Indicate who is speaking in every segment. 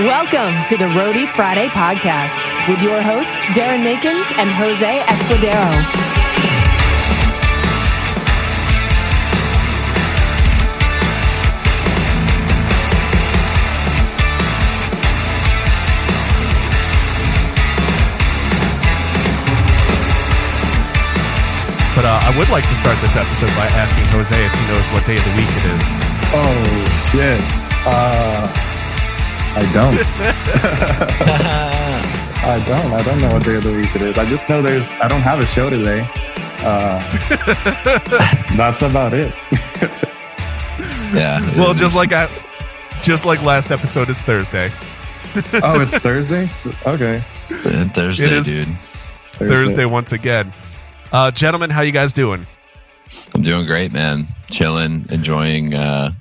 Speaker 1: Welcome to the Roadie Friday podcast with your hosts, Darren Makins and Jose Escudero.
Speaker 2: But uh, I would like to start this episode by asking Jose if he knows what day of the week it is.
Speaker 3: Oh shit! Uh, I don't. I don't. I don't know what day of the week it is. I just know there's. I don't have a show today. Uh, that's about it.
Speaker 4: Yeah.
Speaker 2: Well, just like I, just like last episode is Thursday.
Speaker 3: oh, it's Thursday. So- okay,
Speaker 4: Thursday,
Speaker 2: It is-
Speaker 4: dude.
Speaker 2: Thursday once again. Uh, gentlemen, how you guys doing?
Speaker 4: I'm doing great, man. Chilling, enjoying uh,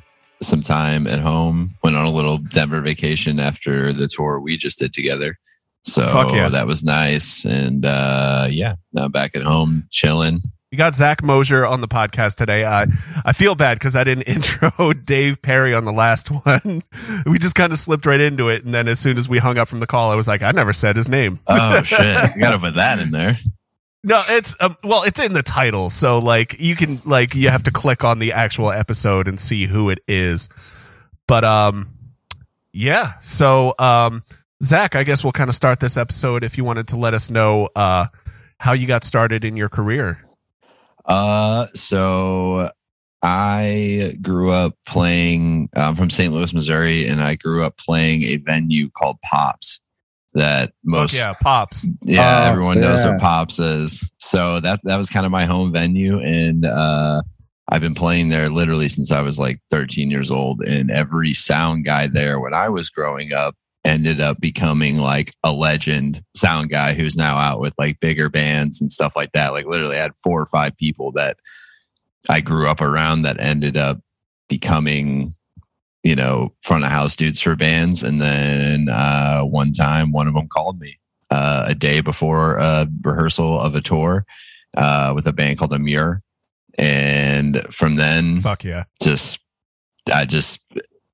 Speaker 4: some time at home. Went on a little Denver vacation after the tour we just did together. So
Speaker 2: yeah.
Speaker 4: that was nice. And uh, yeah, now back at home, chilling.
Speaker 2: We got Zach Mosier on the podcast today. I I feel bad because I didn't intro Dave Perry on the last one. we just kind of slipped right into it, and then as soon as we hung up from the call, I was like, I never said his name.
Speaker 4: Oh shit! You gotta put that in there.
Speaker 2: No, it's um, well, it's in the title, so like you can like you have to click on the actual episode and see who it is. But um, yeah. So um, Zach, I guess we'll kind of start this episode if you wanted to let us know uh how you got started in your career.
Speaker 4: Uh, so I grew up playing. I'm from St. Louis, Missouri, and I grew up playing a venue called Pops. That most
Speaker 2: Fuck yeah, pops.
Speaker 4: yeah,
Speaker 3: Pops,
Speaker 4: everyone knows
Speaker 3: yeah.
Speaker 4: what Pops is. So that that was kind of my home venue, and uh, I've been playing there literally since I was like 13 years old. And every sound guy there, when I was growing up, ended up becoming like a legend sound guy who's now out with like bigger bands and stuff like that. Like literally, I had four or five people that I grew up around that ended up becoming you know, front of house dudes for bands. And then uh, one time, one of them called me uh, a day before a rehearsal of a tour uh, with a band called Emmure. And from then,
Speaker 2: Fuck yeah.
Speaker 4: just, I just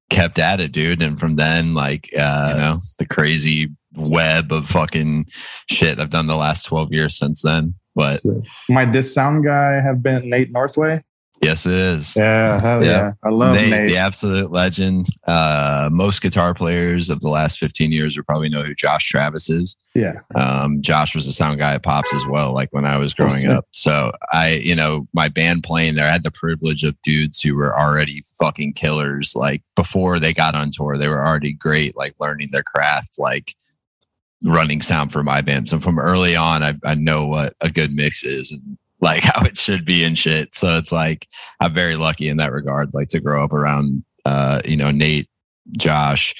Speaker 4: kept at it, dude. And from then, like, uh, you know, the crazy web of fucking shit I've done the last 12 years since then. But
Speaker 3: So, might this sound guy have been Nate Northway?
Speaker 4: Yes, it is.
Speaker 3: Yeah, hell yeah.
Speaker 4: Yeah.
Speaker 3: I love
Speaker 4: Nate,
Speaker 3: Nate.
Speaker 4: the absolute legend. Uh, most guitar players of the last 15 years will probably know who Josh Travis is.
Speaker 3: Yeah,
Speaker 4: Um, Josh was a sound guy at Pops as well, like when I was growing up. So I, you know, my band playing there, I had the privilege of dudes who were already fucking killers. Like before they got on tour, they were already great, like learning their craft, like running sound for my band. So from early on, I, I know what a good mix is and like how it should be and shit. So it's like I'm very lucky in that regard, like to grow up around, uh, you know, Nate, Josh,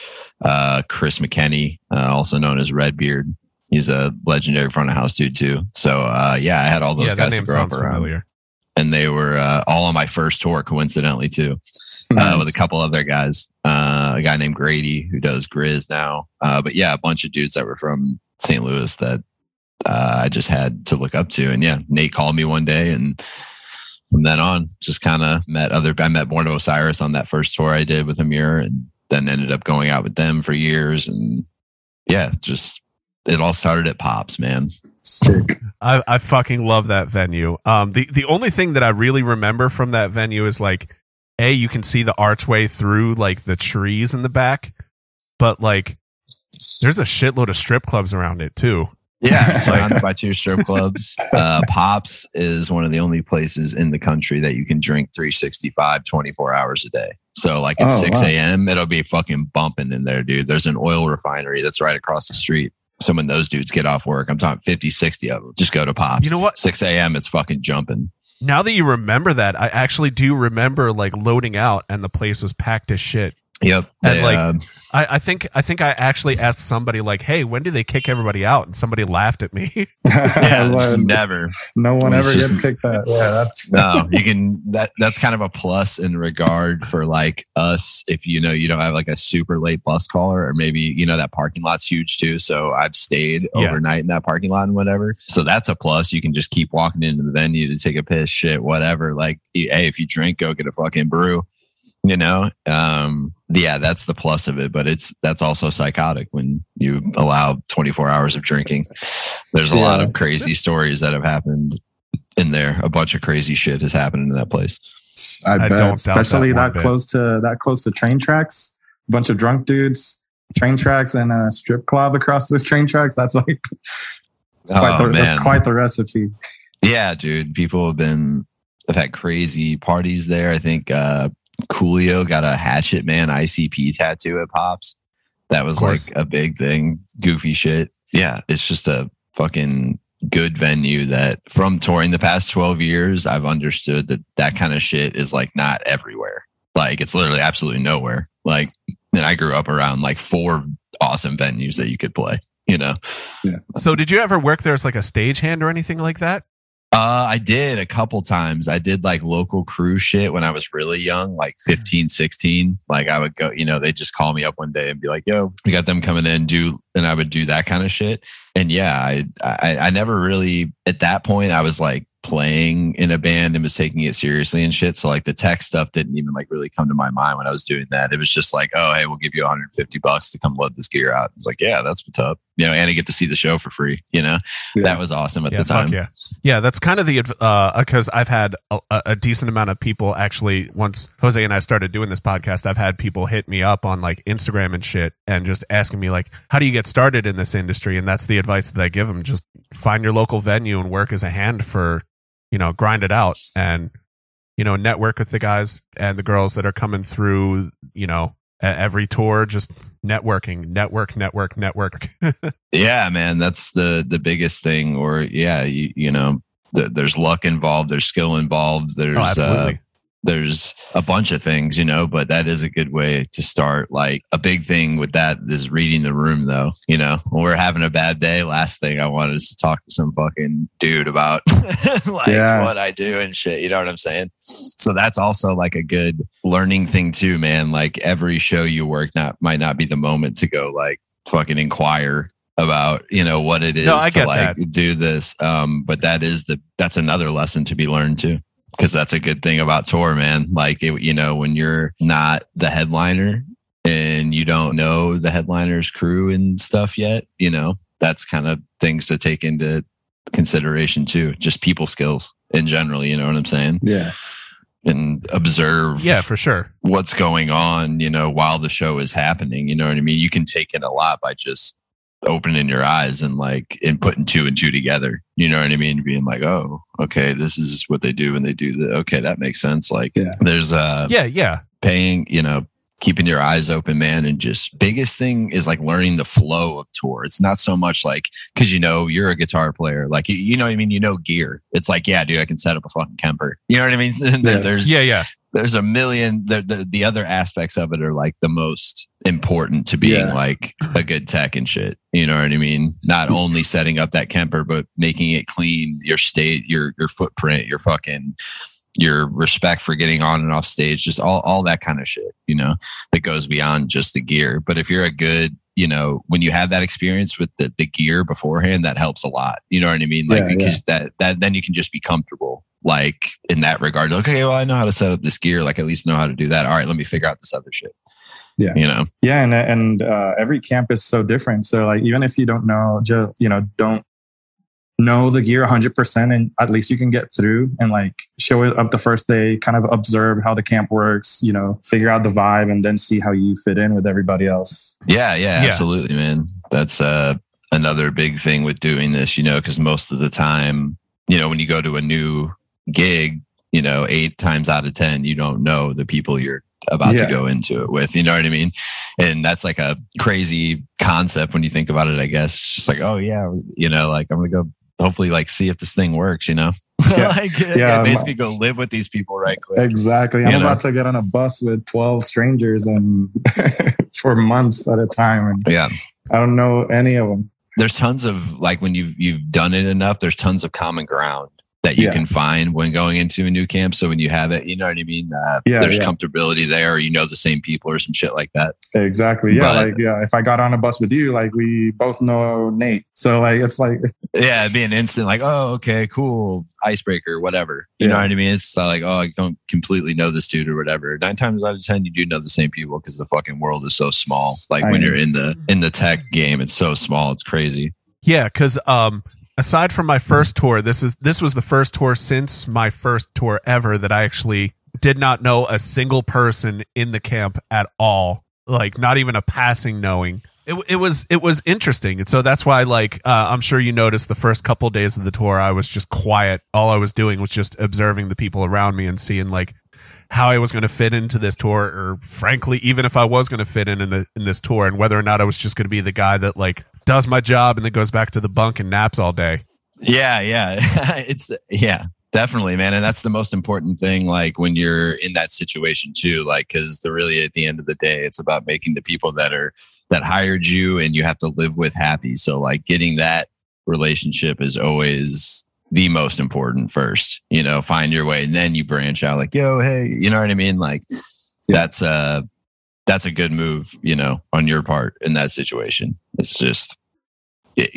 Speaker 4: uh, Chris McKenney, uh, also known as Redbeard. He's a legendary front of house dude too. So uh, yeah, I had all those
Speaker 2: yeah, that
Speaker 4: guys to
Speaker 2: name
Speaker 4: grow up
Speaker 2: sounds
Speaker 4: around,
Speaker 2: familiar.
Speaker 4: and they were uh, all on my first tour, coincidentally too uh, with a couple other guys. Uh, a guy named Grady who does Grizz now. Uh, but yeah, a bunch of dudes that were from St. Louis that uh, I just had to look up to. And yeah, Nate called me one day, and from then on, just kind of met other. I met Born of Osiris on that first tour I did with Emmure, and then ended up going out with them for years. And yeah, just it all started at Pops, man.
Speaker 2: I, I fucking love that venue. Um, the the only thing that I really remember from that venue is like, a you can see the archway through like the trees in the back, but like, there's a shitload of strip clubs around it too.
Speaker 4: Yeah, surrounded by two strip clubs. Uh, Pops is one of the only places in the country that you can drink 365, 24 hours a day. So, like at
Speaker 3: Oh,
Speaker 4: 6
Speaker 3: wow.
Speaker 4: a.m., it'll be fucking bumping in there, dude. There's an oil refinery that's right across the street. So, when those dudes get off work, I'm talking 50, 60 of them, just go to Pops.
Speaker 2: You know what?
Speaker 4: 6 a.m., it's fucking jumping.
Speaker 2: Now that you remember that, I actually do remember like loading out and the place was packed as shit.
Speaker 4: Yep.
Speaker 2: And,
Speaker 4: They,
Speaker 2: like,
Speaker 4: uh,
Speaker 2: I, I think I think I actually asked somebody like, "Hey, when do they kick everybody out?" And somebody laughed at me.
Speaker 4: yeah,
Speaker 3: Like,
Speaker 4: never.
Speaker 3: no one
Speaker 4: it's
Speaker 3: ever
Speaker 4: just-
Speaker 3: gets kicked out. Yeah, that's
Speaker 4: no you can that that's kind of a plus in regard for like us if you know you don't have like a super late bus caller or maybe you know that parking lot's huge too so i've stayed
Speaker 2: Yeah.
Speaker 4: overnight in that parking lot and whatever so that's a plus you can just keep walking into the venue to take a piss shit whatever like hey if you drink go get a fucking brew you know um yeah that's the plus of it but it's that's also psychotic when you allow 24 hours of drinking. There's a yeah. lot of crazy stories that have happened in there. A bunch of crazy shit has happened in that place.
Speaker 3: I, I bet. especially that, that close to that close to train tracks. A bunch of drunk dudes train tracks and a strip club across those train tracks. That's like it's quite, oh, the, that's quite the recipe.
Speaker 4: Yeah dude. People have been have had crazy parties there. I think uh Coolio got a Hatchet Man ICP tattoo at Pops. That was like a big thing. Goofy shit. Yeah, it's just a fucking good venue that from touring the past 12 years, I've understood that that kind of shit is like not everywhere. Like it's literally absolutely nowhere. Like, and I grew up around like four awesome venues that you could play, you know?
Speaker 2: Yeah. So did you ever work there as like a stagehand or anything like that?
Speaker 4: Uh, I did a couple times. I did like local cruise shit when I was really young, like mm-hmm. 15, 16. Like I would go, you know, they just call me up one day and be like, yo, we got them coming in, do, and I would do that kind of shit. And yeah, I, I, I never really, at that point, I was like, playing in a band and was taking it seriously and shit. So like the tech stuff didn't even like really come to my mind when I was doing that. It was just like, oh hey, we'll give you 150 bucks to come load this gear out. It's like, yeah, that's what's up. You know, and I get to see the show for free. You know, yeah. that was awesome at
Speaker 2: yeah,
Speaker 4: the time.
Speaker 2: Yeah, yeah, that's kind of the uh because I've had a, a, decent amount of people actually. Once Jose and I started doing this podcast, I've had people hit me up on like Instagram and shit and just asking me like, how do you get started in this industry? And that's the advice that I give them: just find your local venue and work as a hand for you know, grind it out and, you know, network with the guys and the girls that are coming through, you know, every tour, just networking, network, network, network.
Speaker 4: yeah, man, that's the the biggest thing. Or yeah, you, you know, the, there's luck involved, there's skill involved, there's oh, uh, there's a bunch of things, you know, but that is a good way to start. Like a big thing with that is reading the room, though. You know, when we're having a bad day, last thing I wanted is to talk to some fucking dude about like yeah. what I do and shit. You know what I'm saying? So that's also like a good learning thing too, man. Like every show you work not might not be the moment to go like fucking inquire about you know what it is no, I to like that. do this um but that is the that's another lesson to be learned too because that's a good thing about tour, man. Like, it, you know, when you're not the headliner and you don't know the headliner's crew and stuff yet, you know, that's kind of things to take into consideration too. Just people skills in general, you know what I'm saying?
Speaker 3: Yeah.
Speaker 4: And observe,
Speaker 2: yeah, for sure,
Speaker 4: what's going on, you know, while the show is happening. You know what I mean? You can take in a lot by just opening your eyes and like and putting two and two together. You know what I mean? Being like, oh, okay, this is what they do when they do that. Okay, that makes sense. Like, yeah. there's uh,
Speaker 2: yeah, yeah,
Speaker 4: paying. You know, keeping your eyes open, man, and just biggest thing is like learning the flow of tour. It's not so much like because you know you're a guitar player, like you, you know what I mean. You know gear. It's like, yeah, dude, I can set up a fucking Kemper. You know what I mean?
Speaker 2: yeah.
Speaker 4: there's
Speaker 2: yeah, yeah
Speaker 4: there's a million the, the, the other aspects of it are like the most important to being yeah. like a good tech and shit. You know what i mean? Not only setting up that kemper but making it clean your state your your footprint your fucking your respect for getting on and off stage just all all that kind of shit you know that goes beyond just the gear. But if you're a good you know when you have that experience with the, the gear beforehand that helps a lot. You know what i mean? Like yeah, because yeah. that that then you can just be comfortable like in that regard. Okay well i know how to set up this gear. Like at least know how to do that. All right let me figure out this other shit.
Speaker 3: Yeah.
Speaker 4: You know?
Speaker 3: Yeah and and uh, every camp is so different. So like even if you don't know just you know don't know the gear 100% and at least you can get through and like show it up the first day kind of observe how the camp works you know figure out the vibe and then see how you fit in with everybody else
Speaker 4: yeah yeah, yeah. absolutely man that's uh another big thing with doing this you know because most of the time you know when you go to a new gig you know eight times out of ten you don't know the people you're about yeah. to go into it with. You know what I mean? And that's like a crazy concept when you think about it, I guess. It's just like, oh yeah, you know, like I'm gonna go hopefully like see if this thing works, you know? Yeah. like, yeah, basically go live with these people right quick.
Speaker 3: Exactly. I'm about to get on a bus with 12 strangers and for months at a time. And
Speaker 4: yeah.
Speaker 3: I don't know any of them.
Speaker 4: There's tons of like when you've you've done it enough, there's tons of common ground that you
Speaker 3: Yeah.
Speaker 4: can find when going into a new camp. So when you have it, you know what I mean? Uh,
Speaker 3: Yeah,
Speaker 4: there's
Speaker 3: yeah.
Speaker 4: comfortability there, you know the same people or some shit like that.
Speaker 3: Exactly. Yeah.
Speaker 4: But-
Speaker 3: like, yeah. If I got on a bus with you, like we both know Nate. So like, it's like,
Speaker 4: Yeah, it'd be an instant like, oh, okay, cool, icebreaker, whatever. You know what I mean? It's like, oh, I don't completely know this dude or whatever. Nine times out of ten, you do know the same people because the fucking world is so small. Like
Speaker 3: I
Speaker 4: when
Speaker 3: know.
Speaker 4: you're in the in the tech game, it's so small, it's crazy.
Speaker 2: Yeah, because um, aside from my first tour, this is this was the first tour since my first tour ever that I actually did not know a single person in the camp at all. Like not even a passing knowing. It, it was it was interesting, and so that's why like uh, I'm sure you noticed the first couple days of the tour I was just quiet. All I was doing was just observing the people around me and seeing like how I was going to fit into this tour, or frankly, even if I was going to fit in in, the, in this tour, and whether or not I was just going to be the guy that like does my job and then goes back to the bunk and naps all day.
Speaker 4: Yeah, yeah. it's yeah, definitely, man. And that's the most important thing, like when you're in that situation too, like because the really at the end of the day, it's about making the people that are that hired you and you have to live with happy. So like getting that relationship is always the most important first. You know, find your way and then you branch out like, yo, hey, you know what I mean? Like that's uh that's a good move, you know, on your part in that situation. It's just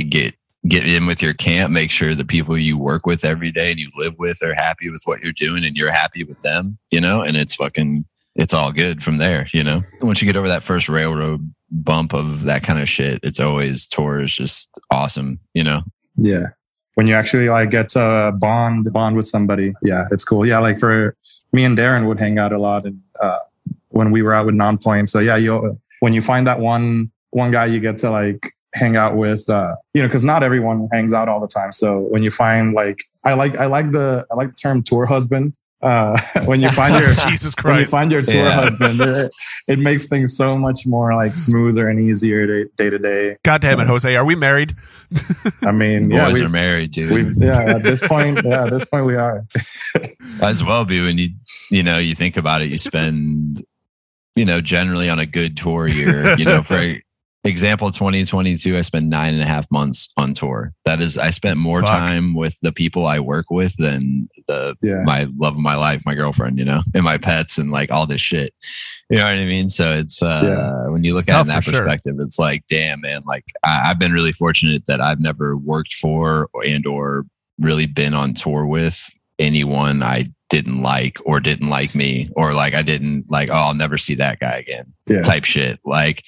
Speaker 4: get get in with your camp, make sure the people you work with every day and you live with are happy with what you're doing and you're happy with them, you know, and it's fucking it's all good from there, you know. Once you get over that first railroad bump of that kind of shit, it's always tour is just awesome, you know.
Speaker 3: yeah. When you actually like get to bond, bond with somebody. Yeah. It's cool. Yeah. Like for me and Darren would hang out a lot and, uh, when we were out with Nonpoint. So yeah, you when you find that one, one guy you get to like hang out with, uh, you know, cause not everyone hangs out all the time. So when you find like, I like, I like the, I like the term tour husband. Uh, when you find your,
Speaker 2: Jesus christ
Speaker 3: when you find your tour
Speaker 4: Yeah.
Speaker 3: husband, it, it makes things so much more like smoother and easier day, day to day.
Speaker 2: God damn it, Jose. Are we married?
Speaker 3: I mean, yeah,
Speaker 4: Boys
Speaker 3: we've,
Speaker 4: are married, dude.
Speaker 3: yeah, at this point, yeah, at this point we are.
Speaker 4: as well be when you you know you think about it you spend you know generally on a good tour year you know for example 2022 i spent nine and a half months on tour that is i spent more
Speaker 2: Fuck.
Speaker 4: time with the people i work with than the
Speaker 3: Yeah.
Speaker 4: my love of my life my girlfriend you know and my pets and like all this shit you know what i mean so it's uh
Speaker 3: Yeah.
Speaker 4: when you look
Speaker 2: It's
Speaker 4: at it in that
Speaker 2: for sure.
Speaker 4: perspective it's like damn man like I, i've been really fortunate that i've never worked for and or really been on tour with anyone I didn't like or didn't like me or like I didn't like, oh, I'll never see that guy again
Speaker 3: Yeah.
Speaker 4: type shit. Like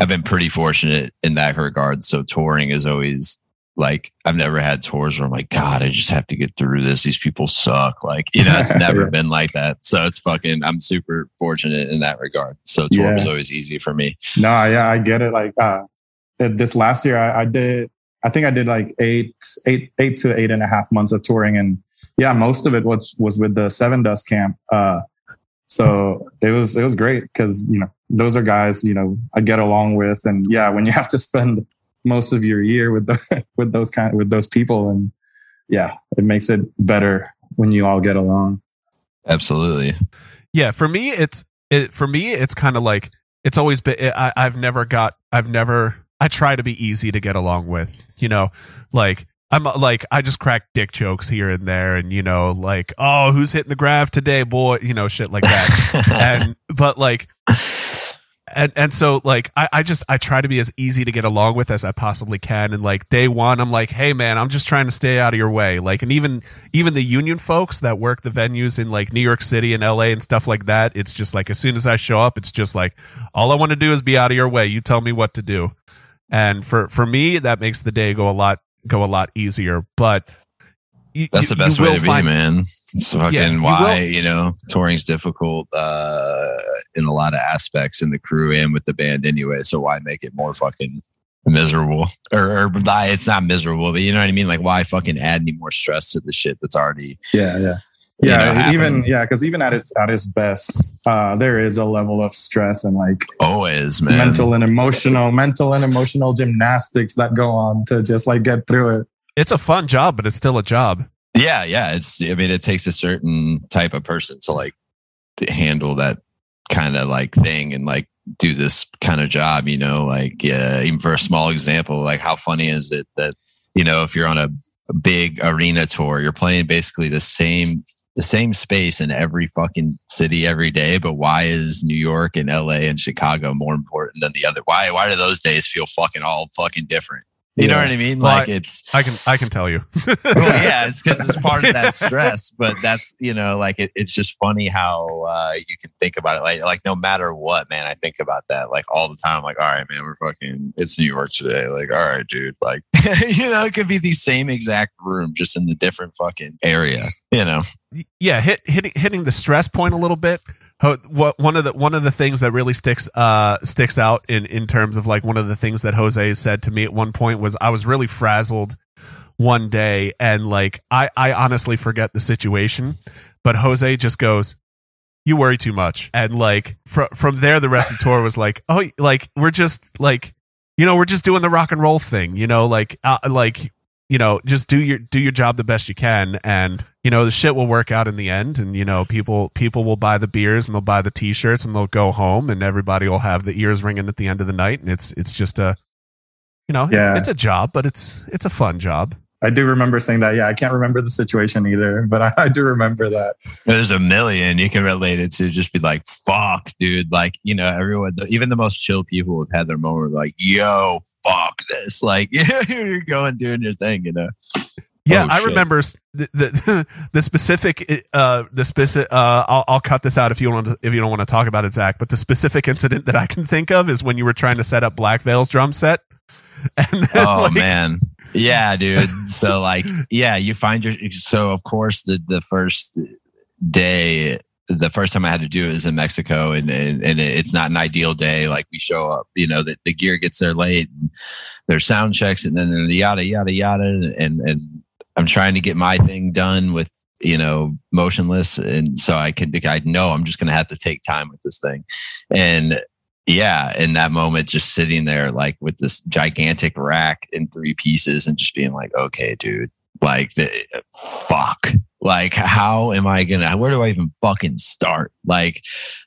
Speaker 4: I've been pretty fortunate in that regard. So touring is always like I've never had tours where I'm like, God, I just have to get through this. These people suck. Like, you know, it's never
Speaker 3: Yeah.
Speaker 4: been like that. So it's fucking I'm super fortunate in that regard. So tour
Speaker 3: Yeah.
Speaker 4: was always easy for me.
Speaker 3: No, yeah, I get it. Like uh, this last year, I, I did. I think I did like eight, eight, eight to eight and a half months of touring, and yeah, most of it was was with the Sevendust Camp. Uh, so it was it was great because you know those are guys you know I get along with, and yeah, when you have to spend most of your year with the with those kind with those people, and yeah, it makes it better when you all get along.
Speaker 4: Absolutely.
Speaker 2: Yeah, for me, it's it for me, it's kind of like it's always been. I, I've never got. I've never. I try to be easy to get along with. You know, like I'm uh, like I just crack dick jokes here and there, and you know, like oh, who's hitting the graph today, boy? You know, shit like that. and but like. And and so like I, I just I try to be as easy to get along with as I possibly can. And like day one, I'm like, hey man, I'm just trying to stay out of your way. Like and even even the union folks that work the venues in like New York City and LA and stuff like that, it's just like as soon as I show up, it's just like all I want to do is be out of your way. You tell me what to do. And for for me, that makes the day go a lot go a lot easier. But you-
Speaker 4: That's
Speaker 2: you-
Speaker 4: the best way
Speaker 2: will
Speaker 4: to be, man. It's fucking
Speaker 2: Yeah,
Speaker 4: why,
Speaker 2: will-
Speaker 4: you know, touring's difficult uh, in a lot of aspects in the crew and with the band anyway. So why make it more fucking miserable? Or, or it's not miserable, but you know what I mean? Like, why fucking add any more stress to the shit that's already.
Speaker 3: Yeah, yeah.
Speaker 4: You know,
Speaker 3: Yeah, even yeah, because even at its at its best, uh, there is a level of stress and like
Speaker 4: Always, man.
Speaker 3: mental and emotional, mental and emotional gymnastics that go on to just like get through it.
Speaker 2: It's a fun job, but it's still a job.
Speaker 4: Yeah, yeah. It's I mean, it takes a certain type of person to like to handle that kind of like thing and like do this kind of job, you know, like yeah, even for a small example, like how funny is it that, you know, if you're on a big arena tour. You're playing basically the same the same space in every fucking city every day. But why is New York and LA and Chicago more important than the other? Why why do those days feel fucking all fucking different? You know what I mean?
Speaker 2: Well,
Speaker 4: Like
Speaker 2: I-
Speaker 4: it's
Speaker 2: I can I can tell you.
Speaker 4: well, yeah, it's because it's part of that stress. But that's you know, like it, it's just funny how uh, you can think about it. Like like no matter what, man, I think about that like all the time. Like, all right, man, we're fucking. It's New York today. Like, all right, dude. Like, you know, it could be the same exact room, just in the different fucking area. You know,
Speaker 2: yeah, hit, hitting hitting the stress point a little bit. One of the one of the things that really sticks uh sticks out in in terms of like one of the things that Jose said to me at one point was I was really frazzled one day and like I I honestly forget the situation, but Jose just goes, "You worry too much," and like fr- from there the rest of the tour was like, "Oh, like we're just like." You know, we're just doing the rock and roll thing. You know, like, uh, like you know just do your do your job the best you can and you know the shit will work out in the end and you know people people will buy the beers and they'll buy the t-shirts and they'll go home and everybody will have the ears ringing at the end of the night and it's it's just a you know
Speaker 3: Yeah.
Speaker 2: it's, it's a job but it's it's a fun job
Speaker 3: I do remember saying that. Yeah, I can't remember the situation either, but I, I do remember that.
Speaker 4: there's a million you can relate it to. Just be like, fuck, dude. Like, you know, everyone, even the most chill people have had their moment. Like, yo, fuck this. Like, you're going doing your thing. You know.
Speaker 2: Yeah
Speaker 4: Oh,
Speaker 2: i
Speaker 4: shit.
Speaker 2: remember the the, the specific uh the specific uh I'll, I'll cut this out if you want to if you don't want to talk about it zach but the specific incident that i can think of is when you were trying to set up black veil's drum set. And then,
Speaker 4: oh
Speaker 2: like,
Speaker 4: man. Yeah dude. So like yeah you find your so of course the the first day the first time i had to do it was in mexico and and, and it's not an ideal day. Like we show up you know the, the gear gets there late and there's sound checks and then yada yada yada and and i'm trying to get my thing done with you know motionless. And so i could i know i'm just gonna have to take time with this thing. And yeah in that moment just sitting there like with this gigantic rack in three pieces and just being like okay dude like the fuck like how am i gonna where do i even fucking start? Like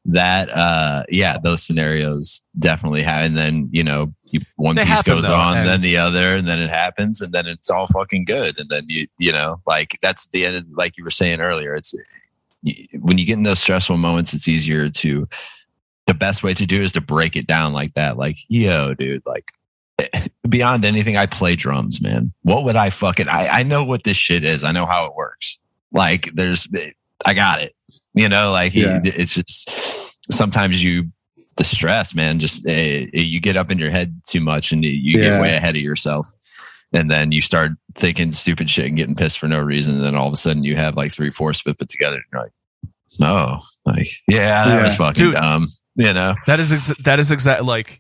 Speaker 4: that uh yeah those scenarios definitely have and then you know you, one
Speaker 2: They
Speaker 4: piece
Speaker 2: happen,
Speaker 4: goes
Speaker 2: though,
Speaker 4: on
Speaker 2: and-
Speaker 4: then the other and then it happens and then it's all fucking good and then you you know like that's the end of, like you were saying earlier it's when you get in those stressful moments it's easier to the best way to do is to break it down like that like yo dude like beyond anything i play drums man. What would i fucking i i know what this shit is. I know how it works like there's i got it you know like
Speaker 3: Yeah.
Speaker 4: it's just sometimes you the stress man just uh, you get up in your head too much and you, you
Speaker 3: Yeah.
Speaker 4: get way ahead of yourself and then you start thinking stupid shit and getting pissed for no reason and then all of a sudden you have like three fourths of it put together and you're like no like yeah that
Speaker 3: Yeah.
Speaker 4: was fucking
Speaker 2: Dude.
Speaker 4: dumb you know
Speaker 2: That is ex- that is exactly like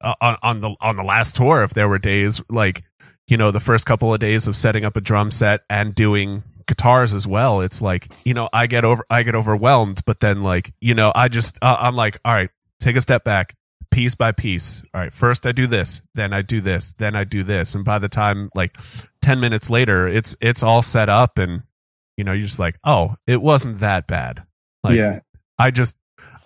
Speaker 2: uh, on on the on the last tour. If there were days like you know the first couple of days of setting up a drum set and doing guitars as well, it's like you know I get over I get overwhelmed, but then like you know I just uh, I'm like all right, take a step back, piece by piece. All right, first I do this, then I do this, then I do this, and by the time like ten minutes later, it's it's all set up, and you know you're just like oh it wasn't that bad. Like,
Speaker 3: yeah,
Speaker 2: I just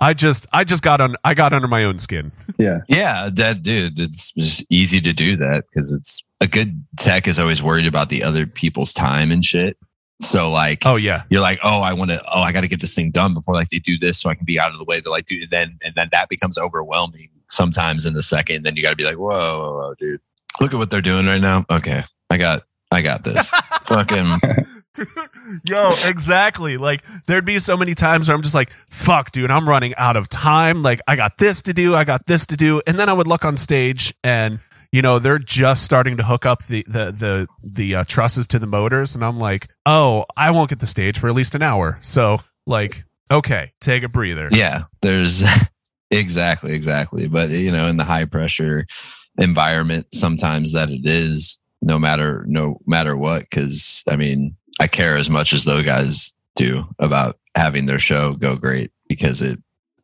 Speaker 2: I just I just got on I got under my own skin.
Speaker 3: yeah,
Speaker 4: Yeah, that dude, it's just easy to do that because it's a good tech is always worried about the other people's time and shit. So like,
Speaker 2: Oh yeah.
Speaker 4: you're like, oh, I want to, oh, I got to get this thing done before like they do this, so I can be out of the way. They're like, dude, then and then that becomes overwhelming sometimes in the second. Then you got to be like, whoa, whoa, whoa, dude, look at what they're doing right now. Okay, I got, I got this. Fucking
Speaker 2: Dude, yo, exactly. Like there'd be so many times where I'm just like, fuck, dude, I'm running out of time. Like I got this to do, I got this to do. And then I would look on stage and you know, they're just starting to hook up the the the the uh, trusses to the motors and I'm like, "Oh, I won't get the stage for at least an hour." So, like, okay, take a breather.
Speaker 4: yeah there's exactly exactly but you know in the high pressure environment sometimes that it is no matter no matter what because i mean i care as much as those guys do about having their show go great because it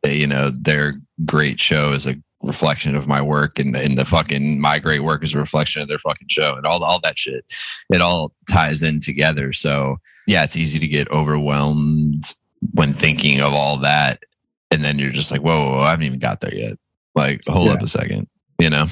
Speaker 4: you know their great show is a reflection of my work and, and the fucking my great work is a reflection of their fucking show and all all that shit it all ties in together so yeah it's easy to get overwhelmed when thinking of all that and then you're just like whoa, whoa, whoa, i haven't even got there yet like hold
Speaker 3: Yeah.
Speaker 4: up a second you know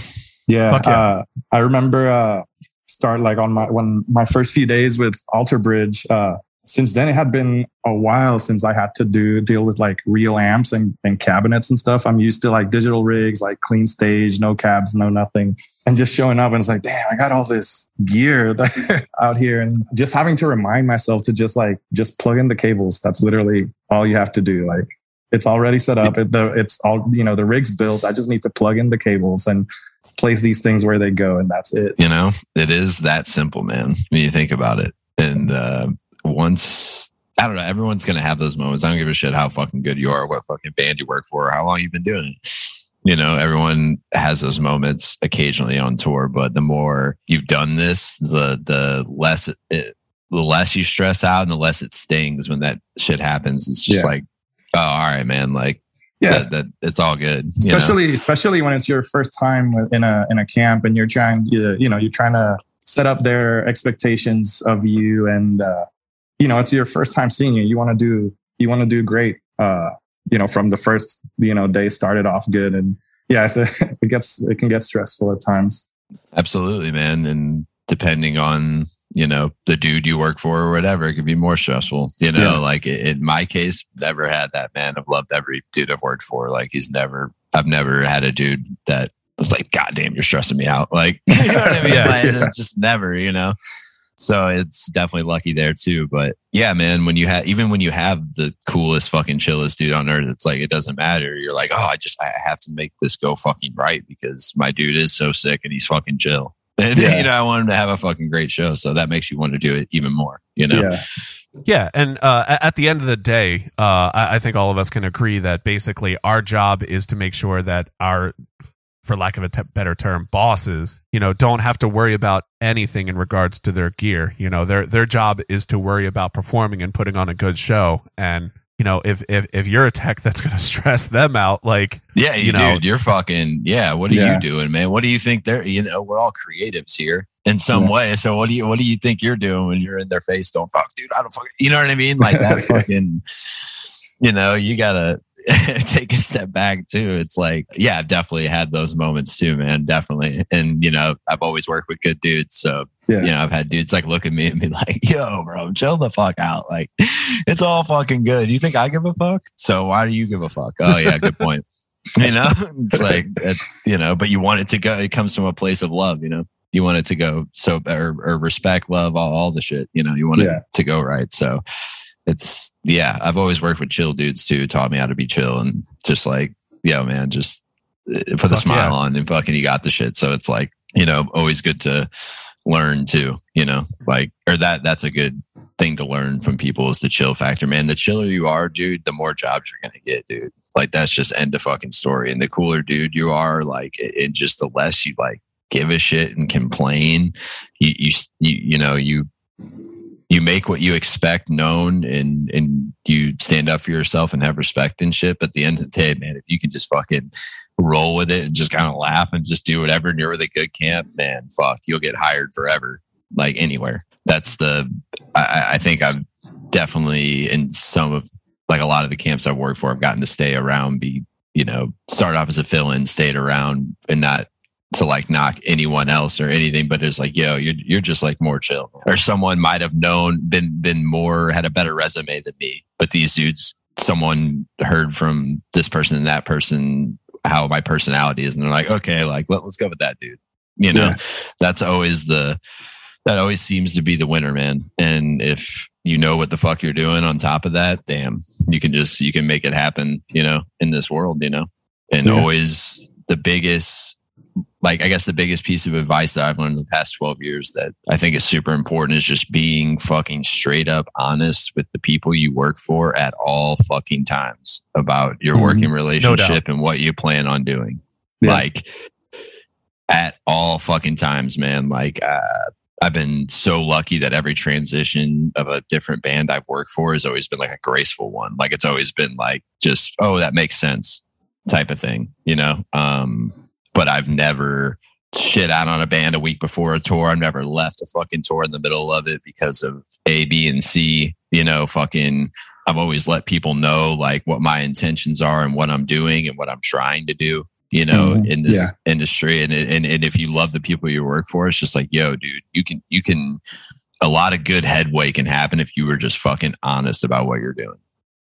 Speaker 3: yeah.
Speaker 2: Fuck yeah.
Speaker 3: Uh, I remember uh, start like on my when my first few days with Alter Bridge. Uh, since then, it had been a while since I had to do deal with like real amps and, and cabinets and stuff. I'm used to like digital rigs, like clean stage, no cabs, no nothing, and just showing up and it's like, damn, I got all this gear out here, and just having to remind myself to just like just plug in the cables. That's literally all you have to do. Like it's already set up. It, the, it's all you know. The rig's built. I just need to plug in the cables and place these things where they go, and that's it.
Speaker 4: You know, it is that simple, man. When you think about it, and uh, once I don't know, everyone's gonna have those moments. I don't give a shit how fucking good you are, what fucking band you work for, how long you've been doing it. You know, everyone has those moments occasionally on tour, but the more you've done this, the the less it, the less you stress out and the less it stings when that shit happens. It's just
Speaker 3: Yeah.
Speaker 4: like, oh, all right, man, like
Speaker 3: Yes,
Speaker 4: that, that it's all good. you know?
Speaker 3: especially especially when it's your first time in a in a camp and you're trying you, you know you're trying to set up their expectations of you and uh, you know it's your first time seeing you you want to do you want to do great uh, you know from the first you know day started off good and yeah it's a, it gets it can get stressful at times
Speaker 4: Absolutely, man. And depending on, you know, the dude you work for or whatever, it could be more stressful. You know,
Speaker 3: Yeah.
Speaker 4: like in my case, never had that, man. I've loved every dude I've worked for. Like he's never, I've never had a dude that was like, God damn, you're stressing me out. Like, you know what I mean?
Speaker 2: Yeah.
Speaker 4: Like, just never, you know? So it's definitely lucky there too. But yeah, man, when you have, even when you have the coolest fucking chillest dude on earth, it's like, it doesn't matter. You're like, oh, I just, I have to make this go fucking right because my dude is so sick and he's fucking chill. And,
Speaker 3: Yeah.
Speaker 4: you know, I want him to have a fucking great show. So that makes you want to do it even more, you know?
Speaker 3: yeah
Speaker 2: Yeah, and uh, at the end of the day, uh, I, I think all of us can agree that basically our job is to make sure that our, for lack of a te- better term, bosses, you know, don't have to worry about anything in regards to their gear. You know, their their job is to worry about performing and putting on a good show. And you know, if if if you're a tech that's going to stress them out, like
Speaker 4: Yeah, you,
Speaker 2: You know-
Speaker 4: dude, you're fucking yeah. What are
Speaker 3: Yeah.
Speaker 4: you doing, man? What do you think they're? You know, we're all creatives here in some
Speaker 3: Yeah.
Speaker 4: way. So what do you what do you think you're doing when you're in their face? Don't fuck, dude. I don't fucking. You know what I mean? Like that fucking. You know, you gotta take a step back too. It's like, yeah, I've definitely had those moments too, man. Definitely, and you know, I've always worked with good dudes, so
Speaker 3: Yeah.
Speaker 4: you know, I've had dudes like look at me and be like, "Yo, bro, chill the fuck out. Like, it's all fucking good. You think I give a fuck? So why do you give a fuck? Oh yeah, good point. you know, it's like it, you know, but you want it to go. It comes from a place of love. You know, you want it to go so or, or respect, love, all, all the shit. You know, you want
Speaker 3: Yeah.
Speaker 4: it to go right. So it's yeah. I've always worked with chill dudes too. Taught me how to be chill and just like, yo, man, just uh, put a smile
Speaker 2: yeah.
Speaker 4: on and fucking you got the shit. So it's like you know, always good to learn too. You know, like or that that's a good thing to learn from people is the chill factor, man. The chiller you are, dude, the more jobs you're gonna get, dude. Like that's just end of fucking story. And the cooler dude you are, like, and just the less you like give a shit and complain, you you you, you know you you make what you expect known and and you stand up for yourself and have respect and shit. But at the end of the day, man, if you can just fucking roll with it and just kind of laugh and just do whatever and you're with a good camp, man, fuck, you'll get hired forever, like anywhere. That's the I, I think I've definitely in some of like a lot of the camps I've worked for, I've gotten to stay around, be you know, start off as a fill-in, stayed around, and not to like knock anyone else or anything, but it's like, yo, you're you're just like more chill. Or someone might have known, been been more, had a better resume than me. But these dudes, someone heard from this person and that person how my personality is, and they're like, okay, like let, let's go with that dude. You know,
Speaker 3: Yeah.
Speaker 4: that's always the that always seems to be the winner, man. And if you know what the fuck you're doing on top of that, damn, you can just you can make it happen, you know, in this world, you know. And
Speaker 3: Yeah.
Speaker 4: always the biggest like I guess the biggest piece of advice that I've learned in the past 12 years that I think is super important is just being fucking straight up honest with the people you work for at all fucking times about your
Speaker 3: Mhm.
Speaker 4: working relationship and what you plan on doing.
Speaker 3: Yeah.
Speaker 4: Like at all fucking times, man. Like uh, I've been so lucky that every transition of a different band I've worked for has always been like a graceful one. Like it's always been like just, oh, that makes sense type of thing, you know? Um, but I've never shit out on a band a week before a tour. I've never left a fucking tour in the middle of it because of A, B, and C, you know, fucking I've always let people know like what my intentions are and what I'm doing and what I'm trying to do. you know,
Speaker 3: Mhm.
Speaker 4: in this
Speaker 3: Yeah.
Speaker 4: industry. And, and and if you love the people you work for, it's just like, yo, dude, you can you can a lot of good headway can happen if you were just fucking honest about what you're doing.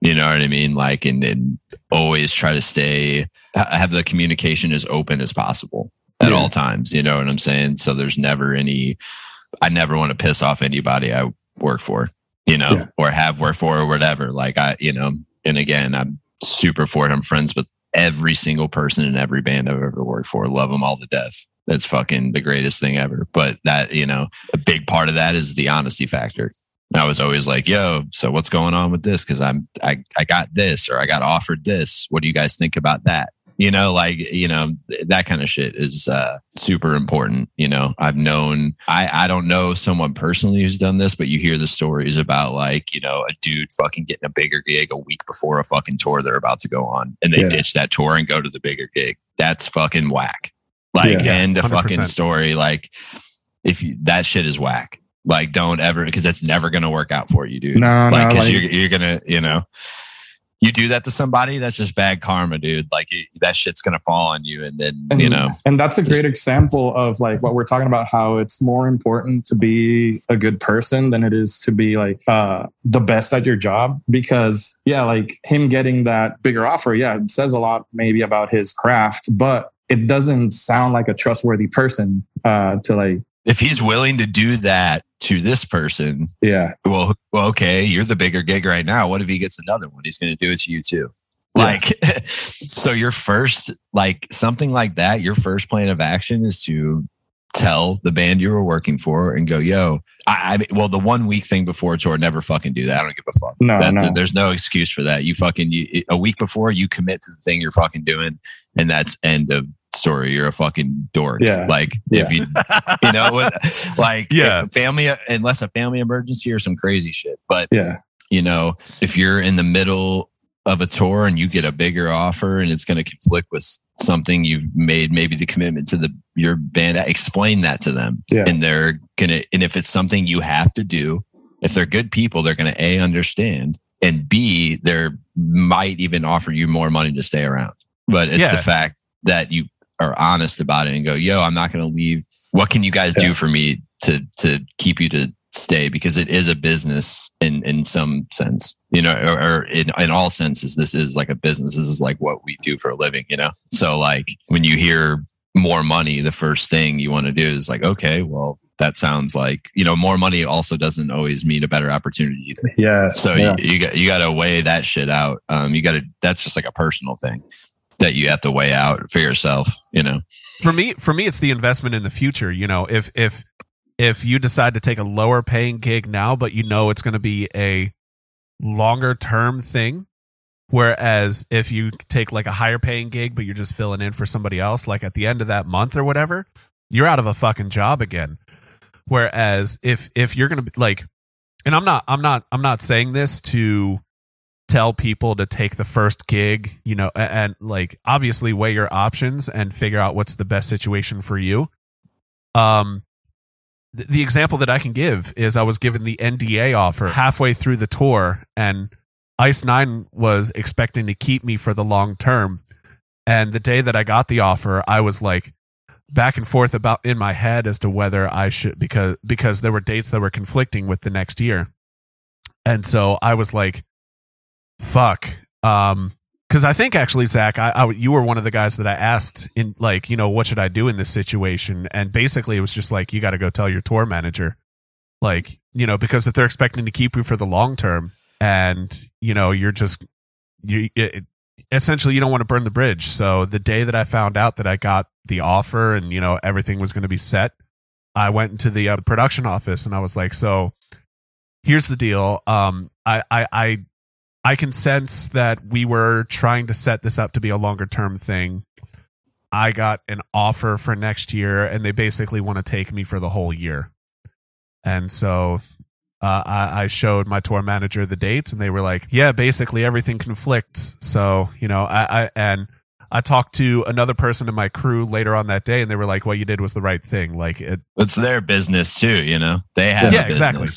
Speaker 4: You know what I mean? Like, and then always try to stay have the communication as open as possible at
Speaker 3: Yeah.
Speaker 4: all times. You know what I'm saying? So there's never any. I never want to piss off anybody I work for, you know,
Speaker 3: Yeah.
Speaker 4: or have worked for or whatever. Like I, you know, and again, I'm super for it. I'm friends with every single person in every band I've ever worked for. Love them all to death. That's fucking the greatest thing ever. But that, you know, a big part of that is the honesty factor. And I was always like, yo, so what's going on with this? Cause I'm, I, I got this or I got offered this. What do you guys think about that? You know, like, you know, that kind of shit is uh, super important. You know, I've known, I, I don't know someone personally who's done this, but you hear the stories about like, you know, a dude fucking getting a bigger gig a week before a fucking tour they're about to go on and they
Speaker 3: Yeah.
Speaker 4: ditch that tour and go to the bigger gig. That's fucking whack. Like,
Speaker 2: Yeah.
Speaker 4: end of
Speaker 2: 100%.
Speaker 4: fucking story. Like, if you, that shit is whack. Like, don't ever, because that's never going to work out for you, dude.
Speaker 3: No,
Speaker 4: like,
Speaker 3: no,
Speaker 4: because
Speaker 3: like,
Speaker 4: you're, you're going to, you know, you do that to somebody, that's just bad karma, dude. Like, it, that shit's going to fall on you. And then,
Speaker 3: and,
Speaker 4: you know,
Speaker 3: and that's a great example of like what we're talking about how it's more important to be a good person than it is to be like uh the best at your job because yeah like him getting that bigger offer yeah it says a lot maybe about his craft but it doesn't sound like a trustworthy person uh to like
Speaker 4: if he's willing to do that to this person,
Speaker 3: yeah
Speaker 4: well, well, okay, you're the bigger gig right now. What if he gets another one? He's going to do it to you too.
Speaker 3: Yeah.
Speaker 4: Like, so your first, like something like that, your first plan of action is to tell the band you were working for and go, yo, I, I well, the one week thing before a tour, never fucking do that. I don't give a fuck.
Speaker 3: no
Speaker 4: That-
Speaker 3: no
Speaker 4: There's no excuse for that. You fucking, you, a week before you commit to the thing you're fucking doing, and that's end of story. You're a fucking dork.
Speaker 3: Yeah.
Speaker 4: Like, if you, you know like
Speaker 2: Yeah.
Speaker 4: family unless a family emergency or some crazy shit but
Speaker 3: yeah
Speaker 4: you know if you're in the middle of a tour and you get a bigger offer and it's going to conflict with something you've made maybe the commitment to the your band explain that to them
Speaker 3: Yeah.
Speaker 4: and they're gonna and if it's something you have to do if they're good people they're gonna a understand and b they might even offer you more money to stay around but it's the fact that you are honest about it and go yo i'm not gonna leave. What can you guys do for me to to keep you to stay? Because it is a business in in some sense you know or, or in, in all senses this is like a business. This is like what we do for a living you know? So like when you hear more money the first thing you want to do is like okay well that sounds like you know more money also doesn't always mean a better opportunity either.
Speaker 3: Yes
Speaker 4: so
Speaker 3: yeah.
Speaker 4: you, you got you got to weigh that shit out. Um you got to that's just like a personal thing that you have to weigh out for yourself you know?
Speaker 2: For me for me it's the investment in the future you know? If if if you decide to take a lower paying gig now but you know it's going to be a longer term thing whereas if you take like a higher paying gig but you're just filling in for somebody else like at the end of that month or whatever you're out of a fucking job again. Whereas if if you're going to be like and I'm not I'm not I'm not saying this to tell people to take the first gig, you know, a- and, like obviously weigh your options and figure out what's the best situation for you. Um th- the example that I can give is I was given the NDA offer halfway through the tour and Ice 9 was expecting to keep me for the long term. And the day that I got the offer, I was like back and forth about in my head as to whether I should because because there were dates that were conflicting with the next year. And so I was like fuck. Um because i think actually zach I, I you were one of the guys that i asked in like you know what should i do in this situation? And basically it was just like you got to go tell your tour manager. Like you know because if they're expecting to keep you for the long term and you know you're just you it, essentially you don't want to burn the bridge. So the day that i found out that i got the offer and you know everything was going to be set i went into the uh, production office and i was like so here's the deal. Um i i i I can sense that we were trying to set this up to be a longer term thing. I got an offer for next year, and they basically want to take me for the whole year. And so uh, I, I showed my tour manager the dates, and they were like, "Yeah, basically everything conflicts." So you know, I, I and I talked to another person in my crew later on that day, and they were like, "What you did was the right thing." Like it,
Speaker 4: it's their business too you know they have
Speaker 2: Yeah, exactly.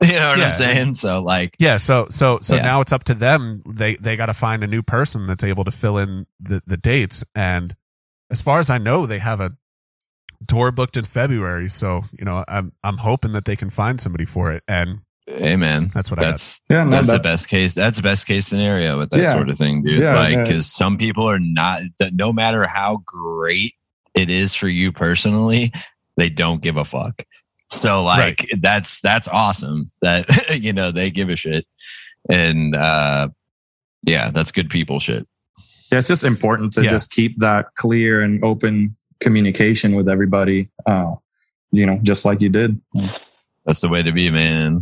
Speaker 4: Business. you know what
Speaker 2: Yeah.
Speaker 4: i'm saying so like
Speaker 2: Yeah, so so so
Speaker 4: Yeah.
Speaker 2: now it's up to them. They they got to find a new person that's able to fill in the the dates and as far as I know, they have a tour booked in February. So you know, I'm I'm hoping that they can find somebody for it, and
Speaker 4: Hey man,
Speaker 2: that's what
Speaker 4: that's
Speaker 3: Yeah, no,
Speaker 4: that's,
Speaker 3: that's
Speaker 4: the best case. That's the best case scenario with that
Speaker 3: Yeah.
Speaker 4: sort of thing, dude.
Speaker 3: Yeah,
Speaker 4: like,
Speaker 3: yeah.
Speaker 4: because some people are not. that No matter how great it is for you personally, they don't give a fuck. So, like, that's that's awesome that you know they give a shit, and uh yeah, that's good people shit.
Speaker 3: yeah, it's just important to
Speaker 2: Yeah.
Speaker 3: just keep that clear and open communication with everybody. Uh, you know, just like you did.
Speaker 4: That's the way to be, man.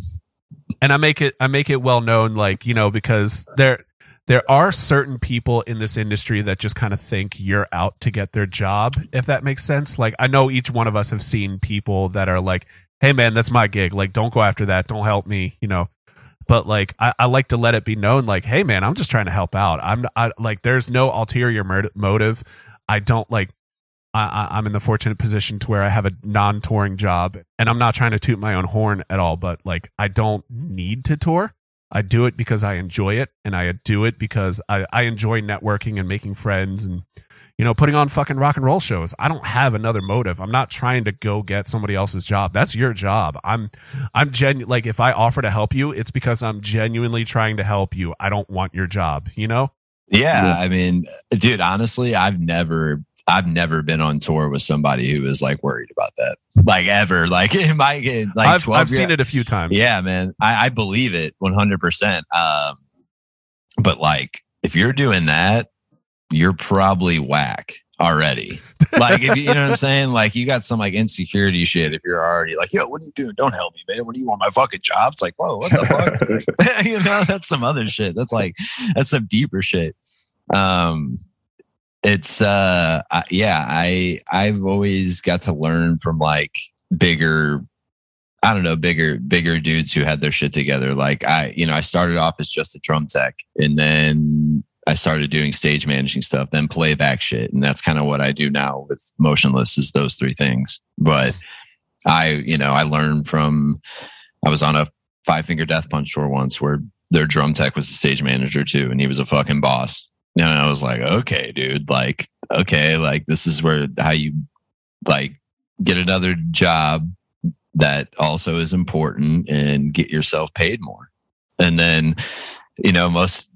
Speaker 2: and I make it I make it well known, like you know, because there there are certain people in this industry that just kind of think you're out to get their job, if that makes sense. Like I know each one of us have seen people that are like, "Hey, man, that's my gig. Like, don't go after that. Don't help me," you know. But like, I, I like to let it be known, like, "Hey, man, I'm just trying to help out. I'm I, like, there's no ulterior mur- motive. I don't like." I, I'm in the fortunate position to where I have a non-touring job, and I'm not trying to toot my own horn at all. But like, I don't need to tour. I do it because I enjoy it, and I do it because I, I enjoy networking and making friends, and you know, putting on fucking rock and roll shows. I don't have another motive. I'm not trying to go get somebody else's job. That's your job. I'm I'm genu like if I offer to help you, it's because I'm genuinely trying to help you. I don't want your job. You know?
Speaker 4: Yeah,
Speaker 3: Yeah.
Speaker 4: I mean, dude, honestly, I've never I've never been on tour with somebody who was like worried about that. Like ever. Like in my like
Speaker 2: I've
Speaker 4: 12
Speaker 2: I've
Speaker 4: year-
Speaker 2: seen it a few times.
Speaker 4: Yeah, man. I, I believe it 100%. Um, but like, if you're doing that, you're probably whack already. Like, if you, you know what I'm saying? Like, you got some like insecurity shit. If you're already like, yo, what are you doing? Don't help me, man. What do you want? My fucking job? It's like, whoa, what the fuck? you know, that's some other shit. That's like, that's some deeper shit. Um, it's uh I, yeah i i've always got to learn from like bigger i don't know bigger bigger dudes who had their shit together. Like i you know i started off as just a drum tech and then i started doing stage managing stuff then playback shit and that's kind of what i do now with motionless is those three things. But i you know i learned from i was on a five finger death punch tour once where their drum tech was the stage manager too and he was a fucking boss and I was like, okay, dude, like, okay, like this is where how you like get another job that also is important and get yourself paid more. And then, you know, most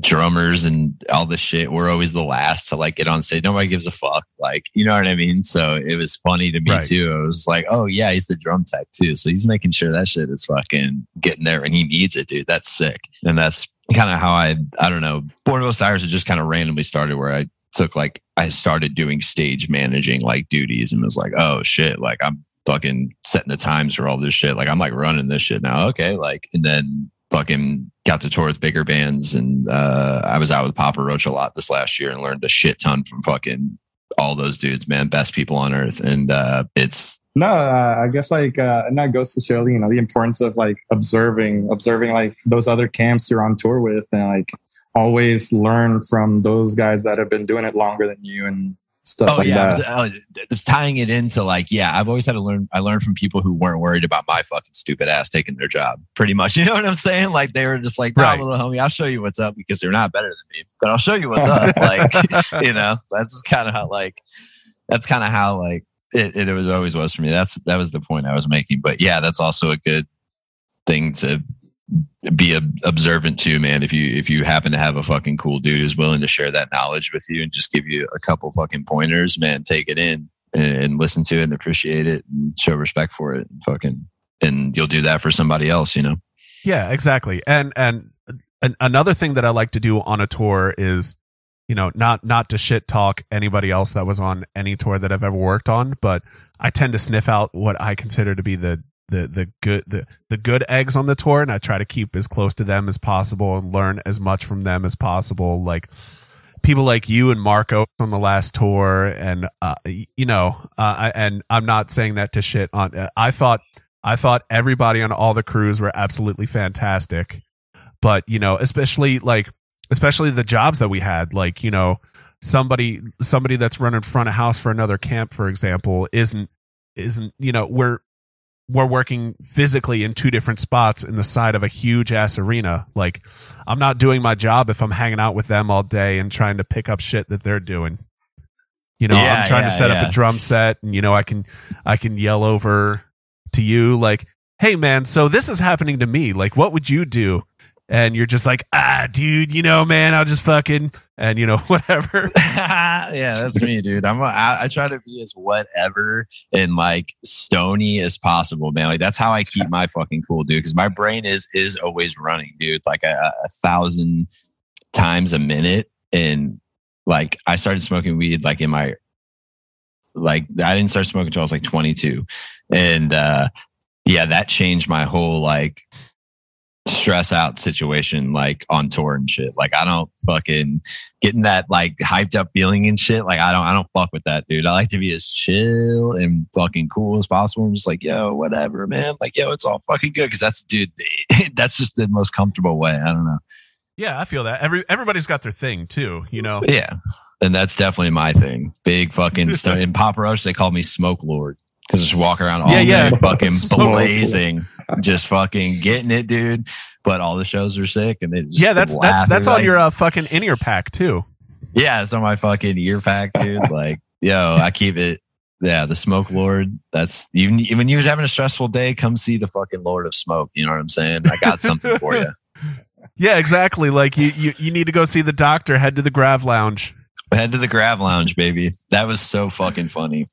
Speaker 4: drummers and all this shit, we're always the last to like get on stage. Nobody gives a fuck. Like, you know what I mean? So it was funny to me
Speaker 2: Right.
Speaker 4: too. I was like, oh yeah, he's the drum tech too. So he's making sure that shit is fucking getting there and he needs it, dude. That's sick. And that's kind of how I I don't know. Born of Osiris had just kind of randomly started where I took like I started doing stage managing like duties and was like, oh shit, like I'm fucking setting the times for all this shit. Like I'm like running this shit now. Okay, like and then fucking got to tour with bigger bands and uh I was out with Papa Roach a lot this last year and learned a shit ton from fucking all those dudes, man, best people on earth. And uh it's
Speaker 3: No, uh, I guess like, uh, and that goes to show you know the importance of like observing, observing like those other camps you're on tour with, and like always learn from those guys that have been doing it longer than you and stuff
Speaker 4: Oh
Speaker 3: like
Speaker 4: yeah, I was,
Speaker 3: that.
Speaker 4: I was, I was tying it into like yeah. I've always had to learn. I learned from people who weren't worried about my fucking stupid ass taking their job. Pretty much, you know what I'm saying? Like they were just like, "Nah,
Speaker 2: Right.
Speaker 4: little homie, I'll show you what's up because they're not better than me, but I'll show you what's up." like you know, that's kind of how like that's kind of how like it, it was always was for me. That's that was the point I was making. But yeah, that's also a good thing to be ob- observant to, man. If you if you happen to have a fucking cool dude who's willing to share that knowledge with you and just give you a couple fucking pointers, man, take it in and, and listen to it and appreciate it and show respect for it. And fucking and you'll do that for somebody else, you know.
Speaker 2: Yeah, exactly. And and an, another thing that I like to do on a tour is, you know, not not to shit talk anybody else that was on any tour that I've ever worked on, but I tend to sniff out what I consider to be the the the good the, the good eggs on the tour and I try to keep as close to them as possible and learn as much from them as possible. Like people like you and Marco on the last tour and uh, you know, uh, and I'm not saying that to shit on uh, I thought I thought everybody on all the crews were absolutely fantastic. But, you know, especially like especially the jobs that we had, like, you know, somebody somebody that's running front of house for another camp, for example, isn't isn't, you know, we're we're working physically in two different spots in the side of a huge ass arena. Like, I'm not doing my job if I'm hanging out with them all day and trying to pick up shit that they're doing. You know,
Speaker 4: Yeah,
Speaker 2: I'm trying to
Speaker 4: yeah,
Speaker 2: set up a drum set, and you know, I can I can yell over to you like, "Hey, man, so this is happening to me. Like, what would you do?" And you're just like, "Ah, dude, you know, man, I'll just fucking and you know whatever."
Speaker 4: yeah, that's me, dude. I'm a, I, I try to be as whatever and like stony as possible, man. Like that's how I keep my fucking cool, dude. Because my brain is is always running, dude. Like a, a thousand times a minute, and like I started smoking weed like in my like I didn't start smoking until I was like 22, and uh yeah, that changed my whole like stress out situation like on tour and shit. Like I don't fucking getting that like hyped up feeling and shit. Like I don't I don't fuck with that, dude. I like to be as chill and fucking cool as possible. I'm just like, yo, whatever, man. Like, yo, it's all fucking good. Cause that's dude, that's just the most comfortable way. I don't know.
Speaker 2: yeah, I feel that. Every everybody's got their thing too. You know.
Speaker 4: Yeah. And that's definitely my thing. Big fucking stuff. In Papa Roach, they call me Smoke Lord. Cause I just walk around all
Speaker 2: Yeah, yeah.
Speaker 4: day fucking
Speaker 3: Lord.
Speaker 4: blazing. just fucking getting it, dude. But all the shows are sick and they just
Speaker 2: Yeah, that's that's that's on your uh, fucking in ear pack too.
Speaker 4: Yeah, it's on my fucking ear pack, dude. Like, yo, I keep it. Yeah, the smoke lord. That's even When you're having a stressful day, come see the fucking Lord of Smoke. You know what I'm saying? I got something for you.
Speaker 2: Yeah, exactly. Like you, you, you need to go see the doctor. Head to the Grav Lounge.
Speaker 4: Head to the Grav Lounge, baby. That was so fucking funny.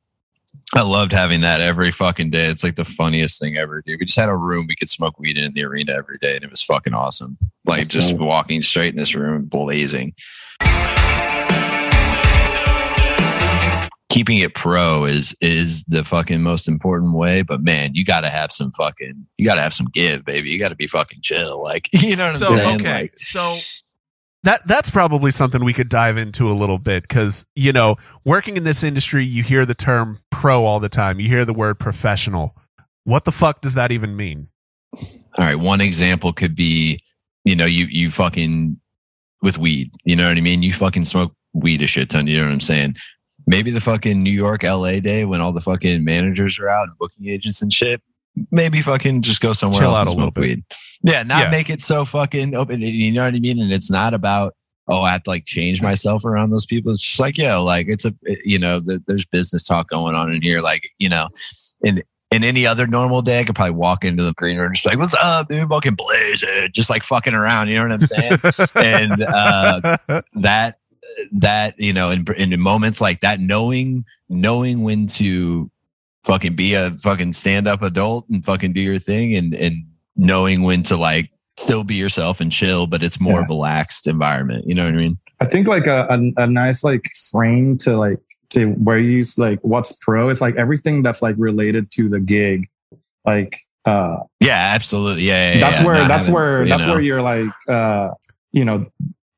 Speaker 4: I loved having that every fucking day. It's like the funniest thing ever, dude. We just had a room we could smoke weed in, in the arena every day, and it was fucking awesome. Like
Speaker 3: That's
Speaker 4: just
Speaker 3: dope.
Speaker 4: walking straight in this room, blazing. Keeping it pro is is the fucking most important way, but man, you got to have some fucking, you got to have some give, baby. You got to be fucking chill, like you know what
Speaker 2: So
Speaker 4: I'm saying?
Speaker 2: okay,
Speaker 4: Like,
Speaker 2: so that that's probably something we could dive into a little bit because you know, working in this industry, you hear the term pro all the time. You hear the word professional. What the fuck does that even mean?
Speaker 4: All right, one example could be, you know, you you fucking with weed. You know what I mean? You fucking smoke weed a shit ton. You know what I'm saying? Maybe the fucking New York, LA day when all the fucking managers are out and booking agents and shit. Maybe fucking just go somewhere
Speaker 2: Chill
Speaker 4: else
Speaker 2: out
Speaker 4: and
Speaker 2: a little
Speaker 4: smoke
Speaker 2: bit.
Speaker 4: weed. Yeah, not
Speaker 2: Yeah.
Speaker 4: make it so fucking open. You know what I mean? And it's not about oh, I have to like change myself around those people. It's just like yo, like it's a you know, there- there's business talk going on in here. Like you know, in in any other normal day, I could probably walk into the green room and just be like, "What's up, dude? Fucking blaze it," just like fucking around. You know what I'm saying? and uh, that that you know, in in moments like that, knowing knowing when to fucking be a fucking stand up adult and fucking do your thing, and and knowing when to like still be yourself and chill, but it's more
Speaker 3: Yeah.
Speaker 4: relaxed environment. You know what I mean?
Speaker 3: I think like a, a, a nice like frame to like to where you use like what's pro is like everything that's like related to the gig. Like uh
Speaker 4: Yeah, absolutely. Yeah, yeah,
Speaker 3: that's
Speaker 4: yeah.
Speaker 3: where that's
Speaker 4: having,
Speaker 3: where that's
Speaker 4: know.
Speaker 3: where you're like uh you know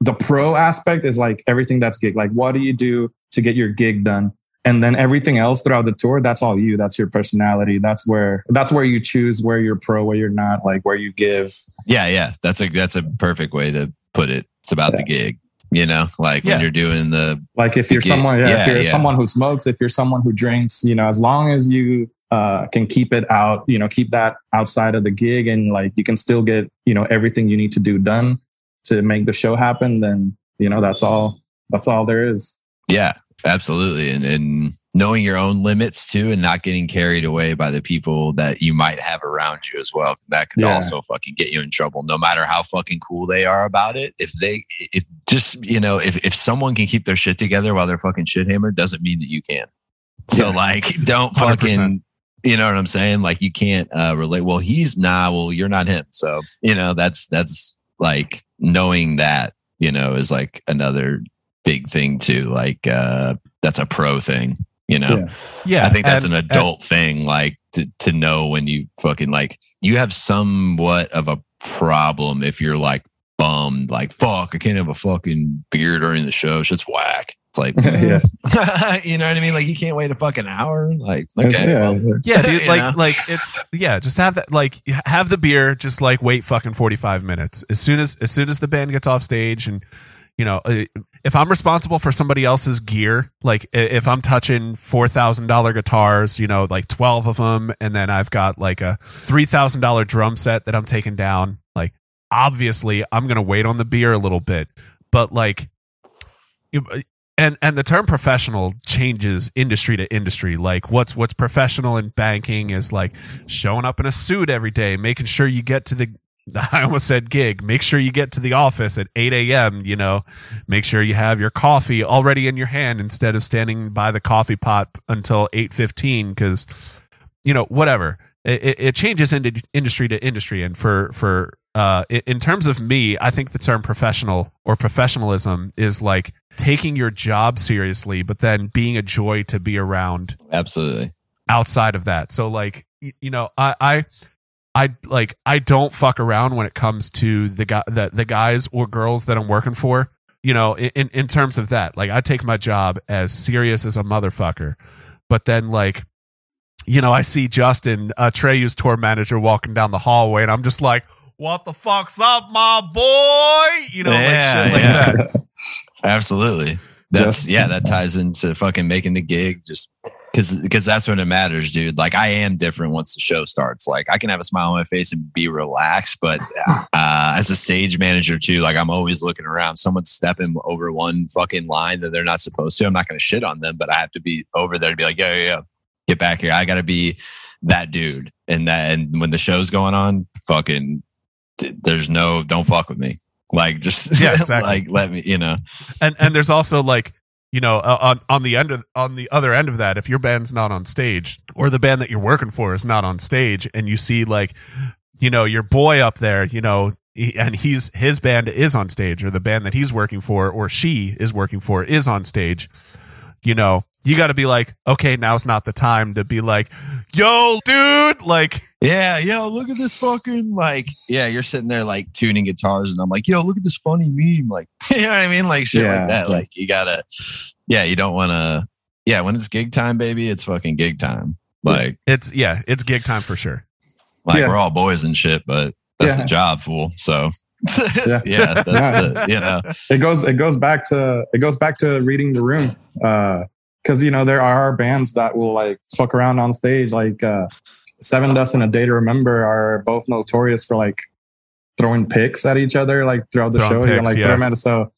Speaker 3: the pro aspect is like everything that's gig. Like what do you do to get your gig done? And then everything else throughout the tour, that's all you. That's your personality. That's where that's where you choose where you're pro, where you're not, like where you give.
Speaker 4: Yeah, yeah. That's a that's a perfect way to put it. It's about the gig. You know, like
Speaker 2: Yeah.
Speaker 4: when you're doing the
Speaker 3: Like if you're
Speaker 4: Okay,
Speaker 3: someone, yeah, if you're
Speaker 4: yeah.
Speaker 3: someone who smokes, if you're someone who drinks, you know, as long as you uh, can keep it out, you know, keep that outside of the gig, and like you can still get, you know, everything you need to do done to make the show happen. Then you know that's all. That's all there is.
Speaker 4: Yeah, absolutely. And and knowing your own limits too and not getting carried away by the people that you might have around you as well. That could
Speaker 3: Yeah.
Speaker 4: also fucking get you in trouble, no matter how fucking cool they are about it. If they if just you know, if if someone can keep their shit together while they're fucking shit hammered, doesn't mean that you can. So
Speaker 3: Yeah.
Speaker 4: like don't
Speaker 2: 100%.
Speaker 4: fucking you know what I'm saying? Like you can't uh relate, well, he's nah, well, you're not him. So, you know, that's that's like knowing that, you know, is like another big thing too. Like uh that's a pro thing, you know.
Speaker 3: Yeah.
Speaker 2: yeah,
Speaker 4: I think that's
Speaker 2: and-
Speaker 4: an adult thing, like to, to know when you fucking like you have somewhat of a problem if you're like bummed, like fuck, I can't have a fucking beer during the show. Shit's whack. It's like
Speaker 3: yeah.
Speaker 4: you know what I mean? Like you can't wait a fucking hour. Like okay,
Speaker 3: yeah.
Speaker 4: well,
Speaker 2: Yeah, dude.
Speaker 4: You
Speaker 2: like,
Speaker 4: know?
Speaker 2: like it's yeah. Just have that. Like, have the beer. Just like wait fucking forty five minutes. As soon as as soon as the band gets off stage, and you know, uh, if I'm responsible for somebody else's gear, like if I'm touching four thousand dollar guitars, you know, like twelve of them, and then I've got like a three thousand dollar drum set that I'm taking down. Like, obviously, I'm gonna wait on the beer a little bit, but like. and and the term professional changes industry to industry like what's what's professional in banking is like showing up in a suit every day making sure you get to the I almost said gig. Make sure you get to the office at 8 a.m. You know, make sure you have your coffee already in your hand instead of standing by the coffee pot until 8:15 because, you know, whatever. It, it changes in industry to industry, and for for uh, in terms of me, I think the term professional or professionalism is like taking your job seriously, but then being a joy to be around.
Speaker 4: Absolutely.
Speaker 2: Outside of that, so like you know, I I I like I don't fuck around when it comes to the guy the, the guys or girls that I'm working for. You know, in in terms of that, like I take my job as serious as a motherfucker. But then like you know, I see Justin, uh, Treyu's tour manager, walking down the hallway, and I'm just like, "What the fuck's up, my boy?" You know, yeah, like shit like yeah. that.
Speaker 4: Absolutely. That's just, yeah, that ties into fucking making the gig just because because that's when it matters, dude. Like I am different once the show starts. Like I can have a smile on my face and be relaxed, but uh, as a stage manager too, like I'm always looking around. Someone's stepping over one fucking line that they're not supposed to. I'm not going to shit on them, but I have to be over there to be like, yo, yo, yo, get back here. I got to be that dude. And that, and when the show's going on, fucking, there's no, don't fuck with me. Like just yeah, exactly. like let me, you know.
Speaker 2: And and there's also like you know uh, on on the end of on the other end of that if your band's not on stage or the band that you're working for is not on stage and you see like you know your boy up there you know and he's his band is on stage or the band that he's working for or she is working for is on stage you know you got to be like okay now's not the time to be like yo dude like
Speaker 4: yeah yo look at this fucking like yeah you're sitting there like tuning guitars and i'm like yo look at this funny meme like you know what i mean like shit yeah. like that like you gotta yeah you don't want to yeah when it's gig time baby it's fucking gig time like
Speaker 2: it's yeah it's gig time for sure
Speaker 4: like yeah. we're all boys and shit but that's yeah. the job fool so yeah, yeah that's yeah. the you know
Speaker 3: it goes it goes back to it goes back to reading the room uh because you know there are bands that will like fuck around on stage like uh Sevendust and a day to remember are both notorious for like throwing picks at each other like throughout the throwing show picks, like yeah. throw them at so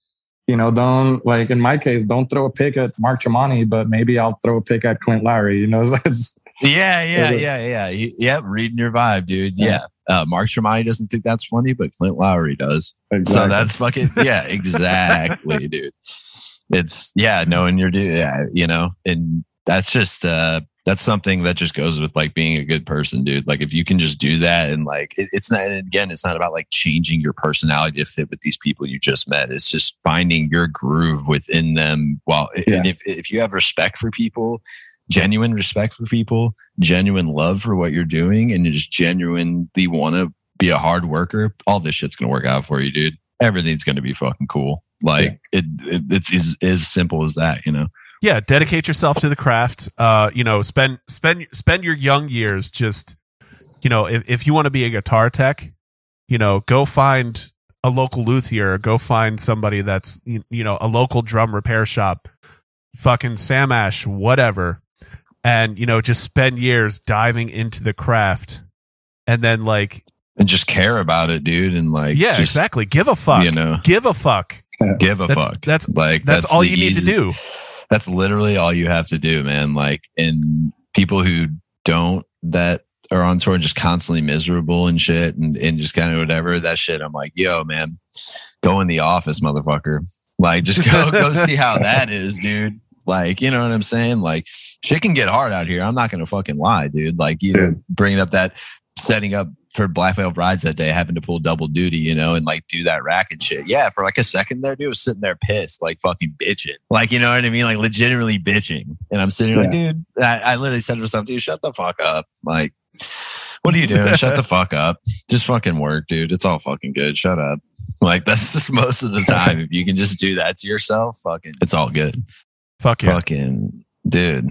Speaker 3: you know, don't like in my case, don't throw a pick at Mark Tremonti, but maybe I'll throw a pick at Clint Lowery. You know, it's,
Speaker 4: yeah, yeah, yeah, yeah. Yep, reading your vibe, dude. Yeah. yeah. Uh, Mark Tremonti doesn't think that's funny, but Clint Lowery does. Exactly. So that's fucking yeah, exactly, dude. It's yeah, knowing your dude, yeah, you know, and that's just uh that's something that just goes with like being a good person, dude. Like if you can just do that and like it, it's not and again, it's not about like changing your personality to fit with these people you just met. It's just finding your groove within them. Well, yeah. and if if you have respect for people, genuine respect for people, genuine love for what you're doing, and you just genuinely want to be a hard worker, all this shit's gonna work out for you, dude. Everything's gonna be fucking cool. Like yeah. it, it, it's as, as simple as that, you know
Speaker 2: yeah dedicate yourself to the craft uh you know spend spend spend your young years just you know if, if you want to be a guitar tech you know go find a local luthier go find somebody that's you, you know a local drum repair shop fucking sam ash whatever and you know just spend years diving into the craft and then like
Speaker 4: and just care about it dude and like
Speaker 2: yeah
Speaker 4: just,
Speaker 2: exactly give a fuck you know give a fuck
Speaker 4: give a
Speaker 2: that's,
Speaker 4: fuck
Speaker 2: that's like that's, that's all you easy, need to do
Speaker 4: that's literally all you have to do, man. Like, and people who don't that are on tour and just constantly miserable and shit and, and just kind of whatever that shit. I'm like, yo, man, go in the office, motherfucker. Like, just go go see how that is, dude. Like, you know what I'm saying? Like, shit can get hard out here. I'm not gonna fucking lie, dude. Like, you dude. bringing up that setting up for Black Veil Brides that day, having to pull double duty, you know, and like do that rack and shit. Yeah, for like a second there, dude, was sitting there pissed, like fucking bitching. Like, you know what I mean? Like legitimately bitching. And I'm sitting yeah. like, dude, I, I literally said to myself, dude, shut the fuck up. Like, what are you doing? shut the fuck up. Just fucking work, dude. It's all fucking good. Shut up. Like that's just most of the time. if you can just do that to yourself, fucking it's all good.
Speaker 2: Fuck yeah.
Speaker 4: Fucking dude.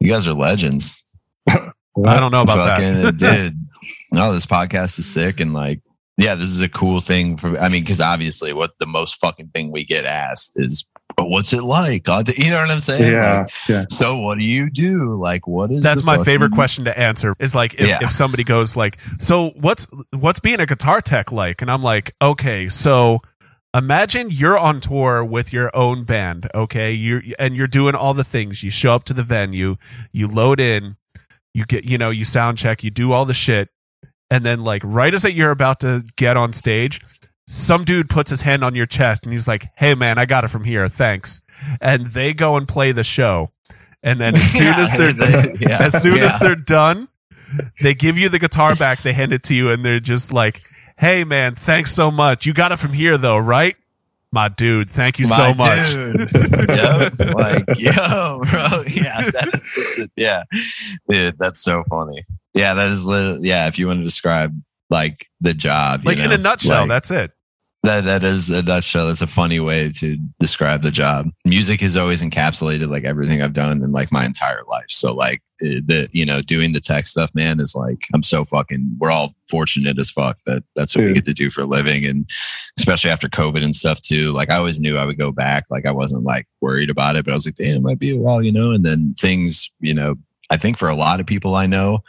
Speaker 4: You guys are legends.
Speaker 2: I don't know about fucking, that.
Speaker 4: dude. No, this podcast is sick and like yeah, this is a cool thing for I mean, because obviously what the most fucking thing we get asked is but what's it like? You know what I'm saying?
Speaker 3: Yeah.
Speaker 4: Like,
Speaker 3: yeah.
Speaker 4: So what do you do? Like, what is?
Speaker 2: That's my fucking... favorite question to answer. Is like if, yeah. if somebody goes like, so what's what's being a guitar tech like? And I'm like, okay, so imagine you're on tour with your own band, okay? You and you're doing all the things. You show up to the venue, you load in, you get, you know, you sound check, you do all the shit, and then like right as that you're about to get on stage, some dude puts his hand on your chest and he's like, "Hey man, I got it from here. Thanks." And they go and play the show. And then as soon
Speaker 4: Yeah,
Speaker 2: as they're
Speaker 4: they- yeah,
Speaker 2: as soon as they're done, they give you the guitar back, they hand it to you and they're just like, "Hey man, thanks so much. You got it from here though, right?" My dude, thank you so much.
Speaker 4: dude. yep. Like, yo, bro. Yeah. That is, that's yeah. Dude, that's so funny. Yeah. That is, yeah. If you want to describe like the job, you
Speaker 2: Like in a nutshell,
Speaker 4: like,
Speaker 2: that's it.
Speaker 4: That, that is a nutshell. That's a funny way to describe the job. Music has always encapsulated like everything I've done in like my entire life. So like the, you know, doing the tech stuff, man, is like, I'm so fucking, we're all fortunate as fuck that that's what we get to do for a living. And especially after COVID and stuff too. Like I always knew I would go back. Like I wasn't like worried about it, but I was like, damn, it might be a while, you know? And then things, you know, I think for a lot of people I know,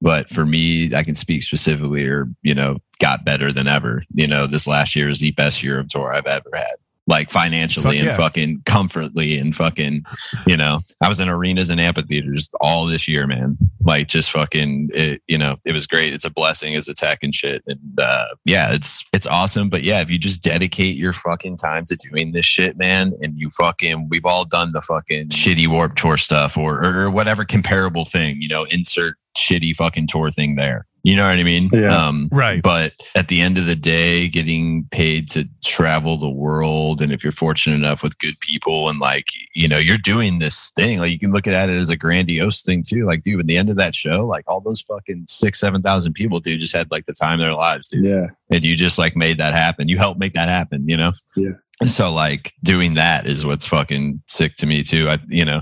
Speaker 4: but for me, I can speak specifically or, you know, got better than ever. You know, this last year is the best year of tour I've ever had. Like financially
Speaker 2: Fuck
Speaker 4: and
Speaker 2: yeah.
Speaker 4: fucking comfortably and fucking, you know, I was in arenas and amphitheaters all this year, man. Like just fucking, it, you know, it was great. It's a blessing as a tech and shit. And uh, yeah, it's it's awesome. But yeah, if you just dedicate your fucking time to doing this shit, man, and you fucking, we've all done the fucking shitty Warped Tour stuff or or, or whatever comparable thing, you know, insert shitty fucking tour thing there. You know what I mean?
Speaker 3: Yeah.
Speaker 4: Um,
Speaker 2: Right.
Speaker 4: but at the end of the day, getting paid to travel the world, and if you're fortunate enough with good people, and like you know, you're doing this thing, like you can look at it as a grandiose thing too. Like, dude, at the end of that show, like all those fucking six, seven thousand people, dude, just had like the time of their lives, dude.
Speaker 3: Yeah.
Speaker 4: And you just like made that happen. You helped make that happen, you know?
Speaker 3: Yeah.
Speaker 4: So like doing that is what's fucking sick to me too. I you know,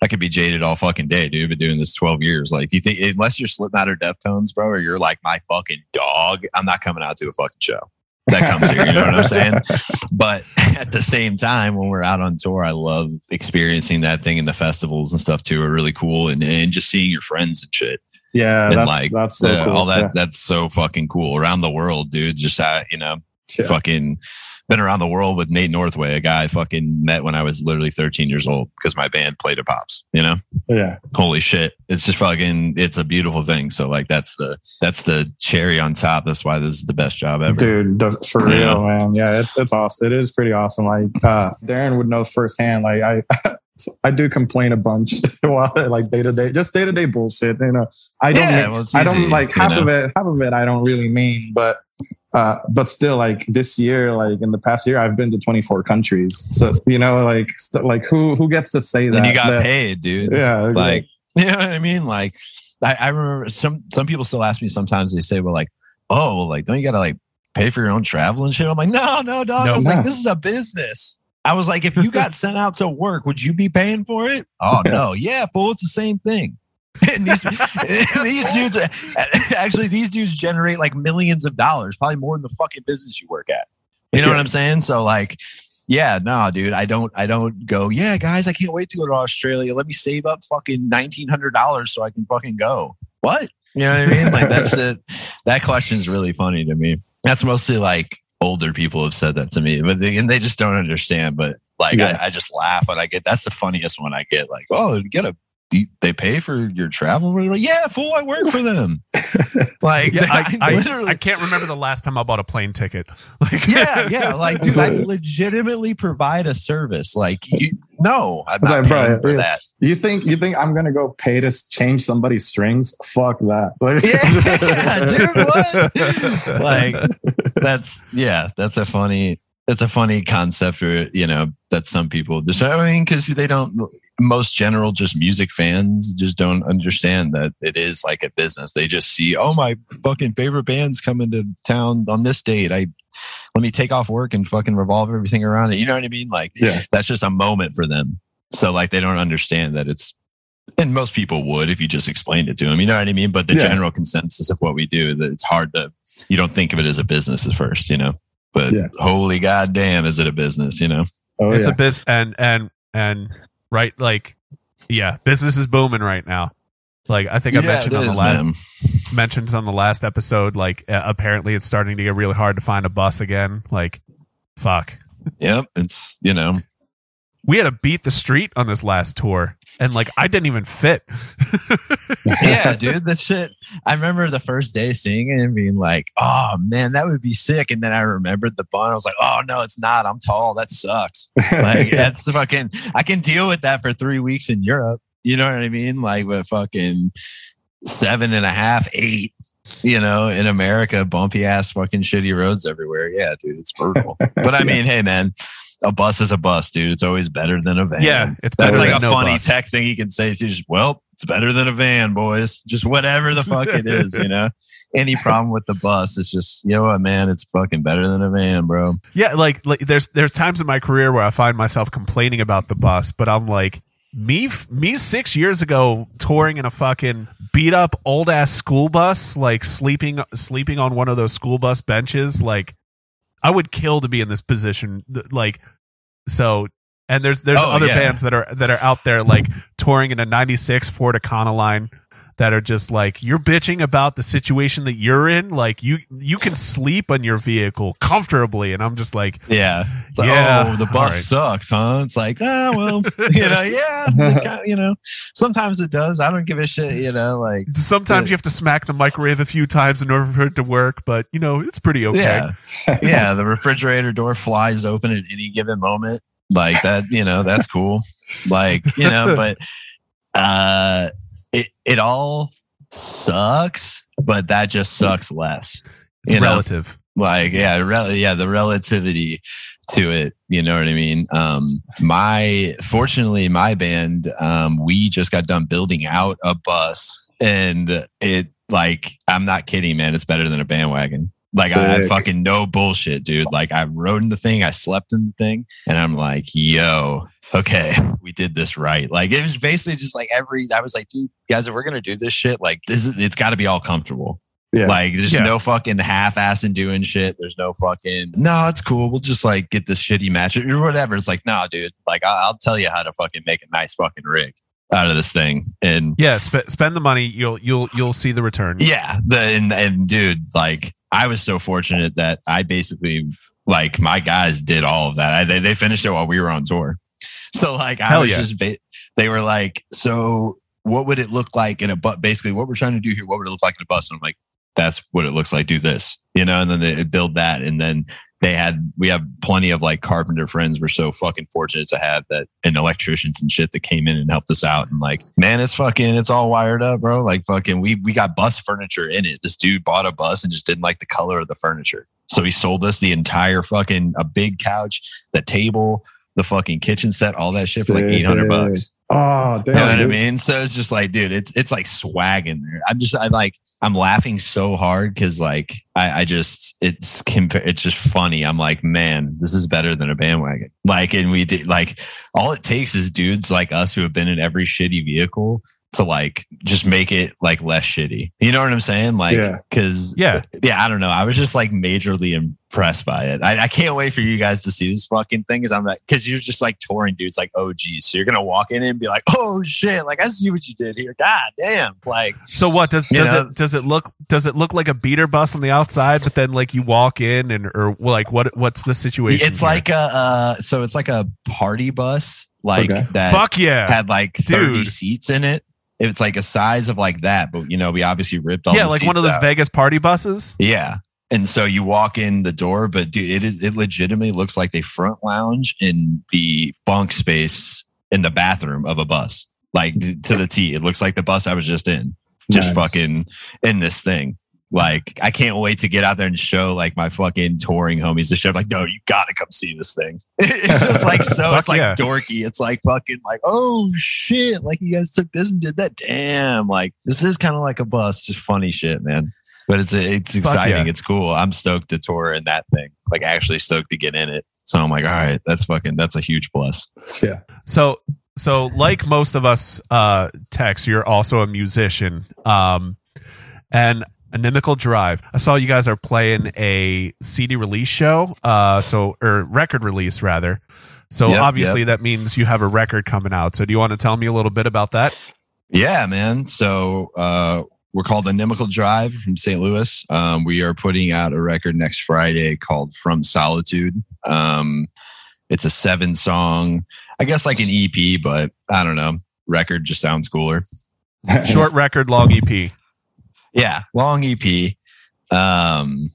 Speaker 4: I could be jaded all fucking day, dude. Been doing this twelve years. Like, do you think unless you're Slipknot or Deftones, bro, or you're like my fucking dog, I'm not coming out to a fucking show. That comes here, you know what I'm saying? But at the same time, when we're out on tour, I love experiencing that thing in the festivals and stuff too are really cool, and and just seeing your friends and shit
Speaker 3: Yeah.
Speaker 4: and
Speaker 3: That's,
Speaker 4: like
Speaker 3: that's so
Speaker 4: the-
Speaker 3: cool.
Speaker 4: all that
Speaker 3: Yeah.
Speaker 4: that's so fucking cool around the world dude just uh, you know
Speaker 3: Yeah.
Speaker 4: fucking been around the world with Nate Northway a guy I fucking met when I was literally 13 years old because my band played at Pops you know
Speaker 3: Yeah.
Speaker 4: holy shit it's just fucking it's a beautiful thing so like that's the that's the cherry on top that's why this is the best job ever
Speaker 3: Dude, the, for
Speaker 4: Yeah.
Speaker 3: real, man. Yeah, it's it's awesome. It is pretty awesome. Like uh Darren would know firsthand. Like I I do complain a bunch while like day to day, just day to day bullshit. You know, I don't,
Speaker 4: Yeah, well,
Speaker 3: I don't like half
Speaker 4: know?
Speaker 3: of it. Half of it I don't really mean, but uh, but still, like this year, like in the past year, I've been to 24 countries. So you know, like st- like who who gets to say that?
Speaker 4: and you got
Speaker 3: that-
Speaker 4: paid dude
Speaker 3: Yeah,
Speaker 4: like you know what I mean? Like I, I remember some some people still ask me sometimes they say, Well, like, oh well, like don't you gotta like pay for your own travel and shit? I'm like, no, no, dog.
Speaker 2: No.
Speaker 4: I was like, this is a business. I was like, if you got sent out to work, would you be paying for it? Oh no, yeah, fool, it's the same thing. And these, these dudes actually these dudes generate like millions of dollars, probably more than the fucking business you work at. You know
Speaker 3: Sure.
Speaker 4: what I'm saying? So like yeah, no, dude. I don't I don't go, yeah, guys, I can't wait to go to Australia. Let me save up fucking nineteen hundred dollars so I can fucking go. What? You know what I mean? Like that's it. That question's really funny to me. That's mostly like older people have said that to me, but they, and they just don't understand. But like
Speaker 3: Yeah.
Speaker 4: I, I just laugh when I get that's the funniest one I get. Like, oh, get a they pay for your travel? Whatever. Yeah, fool, I work for them. like,
Speaker 2: Yeah, I, I,
Speaker 4: literally
Speaker 2: I can't remember the last time I bought a plane ticket. Like,
Speaker 4: yeah, yeah. Like, dude,
Speaker 3: It's
Speaker 4: I legitimately provide a service. Like, you, no, I'm not
Speaker 3: like, bro,
Speaker 4: paying for
Speaker 3: yeah.
Speaker 4: that.
Speaker 3: You think you think I'm gonna go pay to change somebody's strings? Fuck that. Like,
Speaker 4: Yeah, dude, what? Like, that's yeah, that's a funny, that's a funny concept, or you know, that some people just. I mean, because they don't. Most general, just music fans just don't understand that it is like a business. They just see, oh, my fucking favorite band's coming to town on this date. I let me take off work and fucking revolve everything around it. You know what I mean? Like,
Speaker 3: Yeah.
Speaker 4: that's just a moment for them. So like they don't understand that it's and most people would if you just explained it to them. You know what I mean? But the
Speaker 3: Yeah.
Speaker 4: general consensus of what we do that it's hard to you don't think of it as a business at first, you know. But
Speaker 3: Yeah.
Speaker 4: holy goddamn, is it a business? You know?
Speaker 3: Oh,
Speaker 2: it's
Speaker 3: yeah.
Speaker 2: a business and and and right like yeah business is booming right now like i think i
Speaker 4: Yeah,
Speaker 2: mentioned on the
Speaker 4: is,
Speaker 2: last
Speaker 4: man.
Speaker 2: mentioned on the last episode like uh, apparently it's starting to get really hard to find a bus again like Fuck.
Speaker 4: Yep. It's you know
Speaker 2: We had to beat the street on this last tour, and like I didn't even fit.
Speaker 4: yeah, dude, that shit. I remember the first day seeing it and being like, "Oh man, that would be sick." And then I remembered the bun. I was like, "Oh no, it's not. I'm tall. That sucks." Like
Speaker 3: Yeah.
Speaker 4: that's fucking. I can deal with that for three weeks in Europe. You know what I mean? Like with fucking seven and a half, eight. You know, in America, bumpy ass fucking shitty roads everywhere. Yeah, dude, it's brutal. But I mean, hey, man, a bus is a bus, dude. It's always better than a van.
Speaker 2: Yeah, it's
Speaker 4: That's like a
Speaker 2: no
Speaker 4: funny
Speaker 2: bus.
Speaker 4: tech thing you can say. Just, well, it's better than a van, boys. Just whatever the fuck it is, you know? Any problem with the bus, it's just, you know what, man? It's fucking better than a van, bro.
Speaker 2: Yeah, like, like there's there's times in my career where I find myself complaining about the bus, but I'm like, me me six years ago touring in a fucking beat up old ass school bus, like sleeping sleeping on one of those school bus benches, like I would kill to be in this position. Like, so and there's there's
Speaker 4: Oh,
Speaker 2: other
Speaker 4: yeah.
Speaker 2: bands that are that are out there like touring in a '96 Ford Econoline that are just like you're bitching about the situation that you're in. Like you you can sleep on your vehicle comfortably, and I'm just like,
Speaker 4: Yeah. Like,
Speaker 2: Yeah,
Speaker 4: Oh, the bus
Speaker 2: all right.
Speaker 4: sucks, huh? It's like, ah, well, you know, yeah. you know, sometimes it does. I don't give a shit, you know, like,
Speaker 2: sometimes
Speaker 4: Yeah.
Speaker 2: you have to smack the microwave a few times in order for it to work, but you know it's pretty okay.
Speaker 4: yeah. yeah. The refrigerator door flies open at any given moment. Like that, you know, that's cool. Like, you know, but uh it it all sucks, but that just sucks less.
Speaker 2: It's
Speaker 4: you know?
Speaker 2: relative.
Speaker 4: like yeah rel- yeah the relativity to it you know what i mean um my fortunately my band um we just got done building out a bus and it like i'm not kidding man it's better than a bandwagon like I, I
Speaker 3: Sick.
Speaker 4: fucking no bullshit dude like i rode in the thing i slept in the thing and i'm like yo okay we did this right like it was basically just like every i was like dude guys if we're gonna do this shit like this is it's got to be all comfortable
Speaker 3: Yeah.
Speaker 4: like there's
Speaker 2: Yeah.
Speaker 4: no fucking half-assing doing shit. There's no fucking no, it's cool. We'll just like get this shitty match or whatever. It's like, nah, dude. Like I'll, I'll tell you how to fucking make a nice fucking rig out of this thing. And
Speaker 2: Yeah, sp- spend the money. You'll you'll you'll see the return.
Speaker 4: yeah, the and, and dude, like I was so fortunate that I basically like my guys did all of that. I, they they finished it while we were on tour. So like I
Speaker 2: Hell
Speaker 4: was
Speaker 2: yeah.
Speaker 4: just ba- they were like, so what would it look like in a bus? Basically, what we're trying to do here, what would it look like in a bus? And I'm like, that's what it looks like. Do this, you know, and then they build that, and then they had we have plenty of like carpenter friends. We're so fucking fortunate to have that and electricians and shit that came in and helped us out. And like, man, it's fucking it's all wired up, bro. Like fucking we we got bus furniture in it. This dude bought a bus and just didn't like the color of the furniture. So he sold us the entire fucking a big couch, the table, the fucking kitchen set, all that shit for like eight hundred bucks.
Speaker 3: Oh, damn.
Speaker 4: You know what I mean? So it's just like, dude, it's it's like swag in there. I'm just I like I'm laughing so hard because like I, I just it's it's just funny. I'm like, man, this is better than a bandwagon. Like, and we did like all it takes is dudes like us who have been in every shitty vehicle to like just make it like less shitty. You know what I'm saying? Like,
Speaker 3: Yeah.
Speaker 4: because
Speaker 2: Yeah.
Speaker 4: yeah, I don't know. I was just like majorly impressed by it. I, I can't wait for you guys to see this fucking thing. Cause I'm like, cause you're just like touring dudes like oh geez, So you're gonna walk in and be like, oh shit, like I see what you did here. God damn. Like,
Speaker 2: So what does does
Speaker 4: know?
Speaker 2: it does it look does it look like a beater bus on the outside, but then like you walk in and or like what what's the situation?
Speaker 4: it's
Speaker 2: here?
Speaker 4: like a uh so it's like a party bus, like
Speaker 3: Okay.
Speaker 4: that
Speaker 2: fuck yeah,
Speaker 4: had like 30
Speaker 2: Dude.
Speaker 4: seats in it. It's like a size of like that, but you know, we obviously ripped all
Speaker 2: yeah,
Speaker 4: the
Speaker 2: like one of those
Speaker 4: out.
Speaker 2: Vegas party buses.
Speaker 4: Yeah. And so you walk in the door, but dude, it is it legitimately looks like they front lounge in the bunk space in the bathroom of a bus. Like to the T. It looks like the bus I was just in. Just
Speaker 3: Nice.
Speaker 4: fucking in this thing. Like I can't wait to get out there and show like my fucking touring homies the show. Like, no, you gotta come see this thing. it's just like so it's like
Speaker 2: yeah.
Speaker 4: dorky. It's like fucking like, oh shit. Like you guys took this and did that. Damn. Like this is kind of like a bus. Just funny shit, man. But it's it's exciting.
Speaker 2: yeah.
Speaker 4: It's cool. I'm stoked to tour in that thing. Like actually stoked to get in it. So I'm like, all right, that's fucking that's a huge plus.
Speaker 3: Yeah.
Speaker 2: So so like most of us uh techs, you're also a musician. Um and Inimical Drive. I saw you guys are playing a CD release show, uh so or record release rather. So
Speaker 4: Yep,
Speaker 2: obviously
Speaker 4: yep.
Speaker 2: that means you have a record coming out. So do you want to tell me a little bit about that?
Speaker 4: Yeah, man. So uh we're called Inimical Drive from St. Louis. Um, we are putting out a record next Friday called From Solitude. Um, it's a seven song, I guess like an EP, but I don't know. Record just sounds cooler.
Speaker 2: Short record, long EP.
Speaker 4: Yeah, long EP. Um,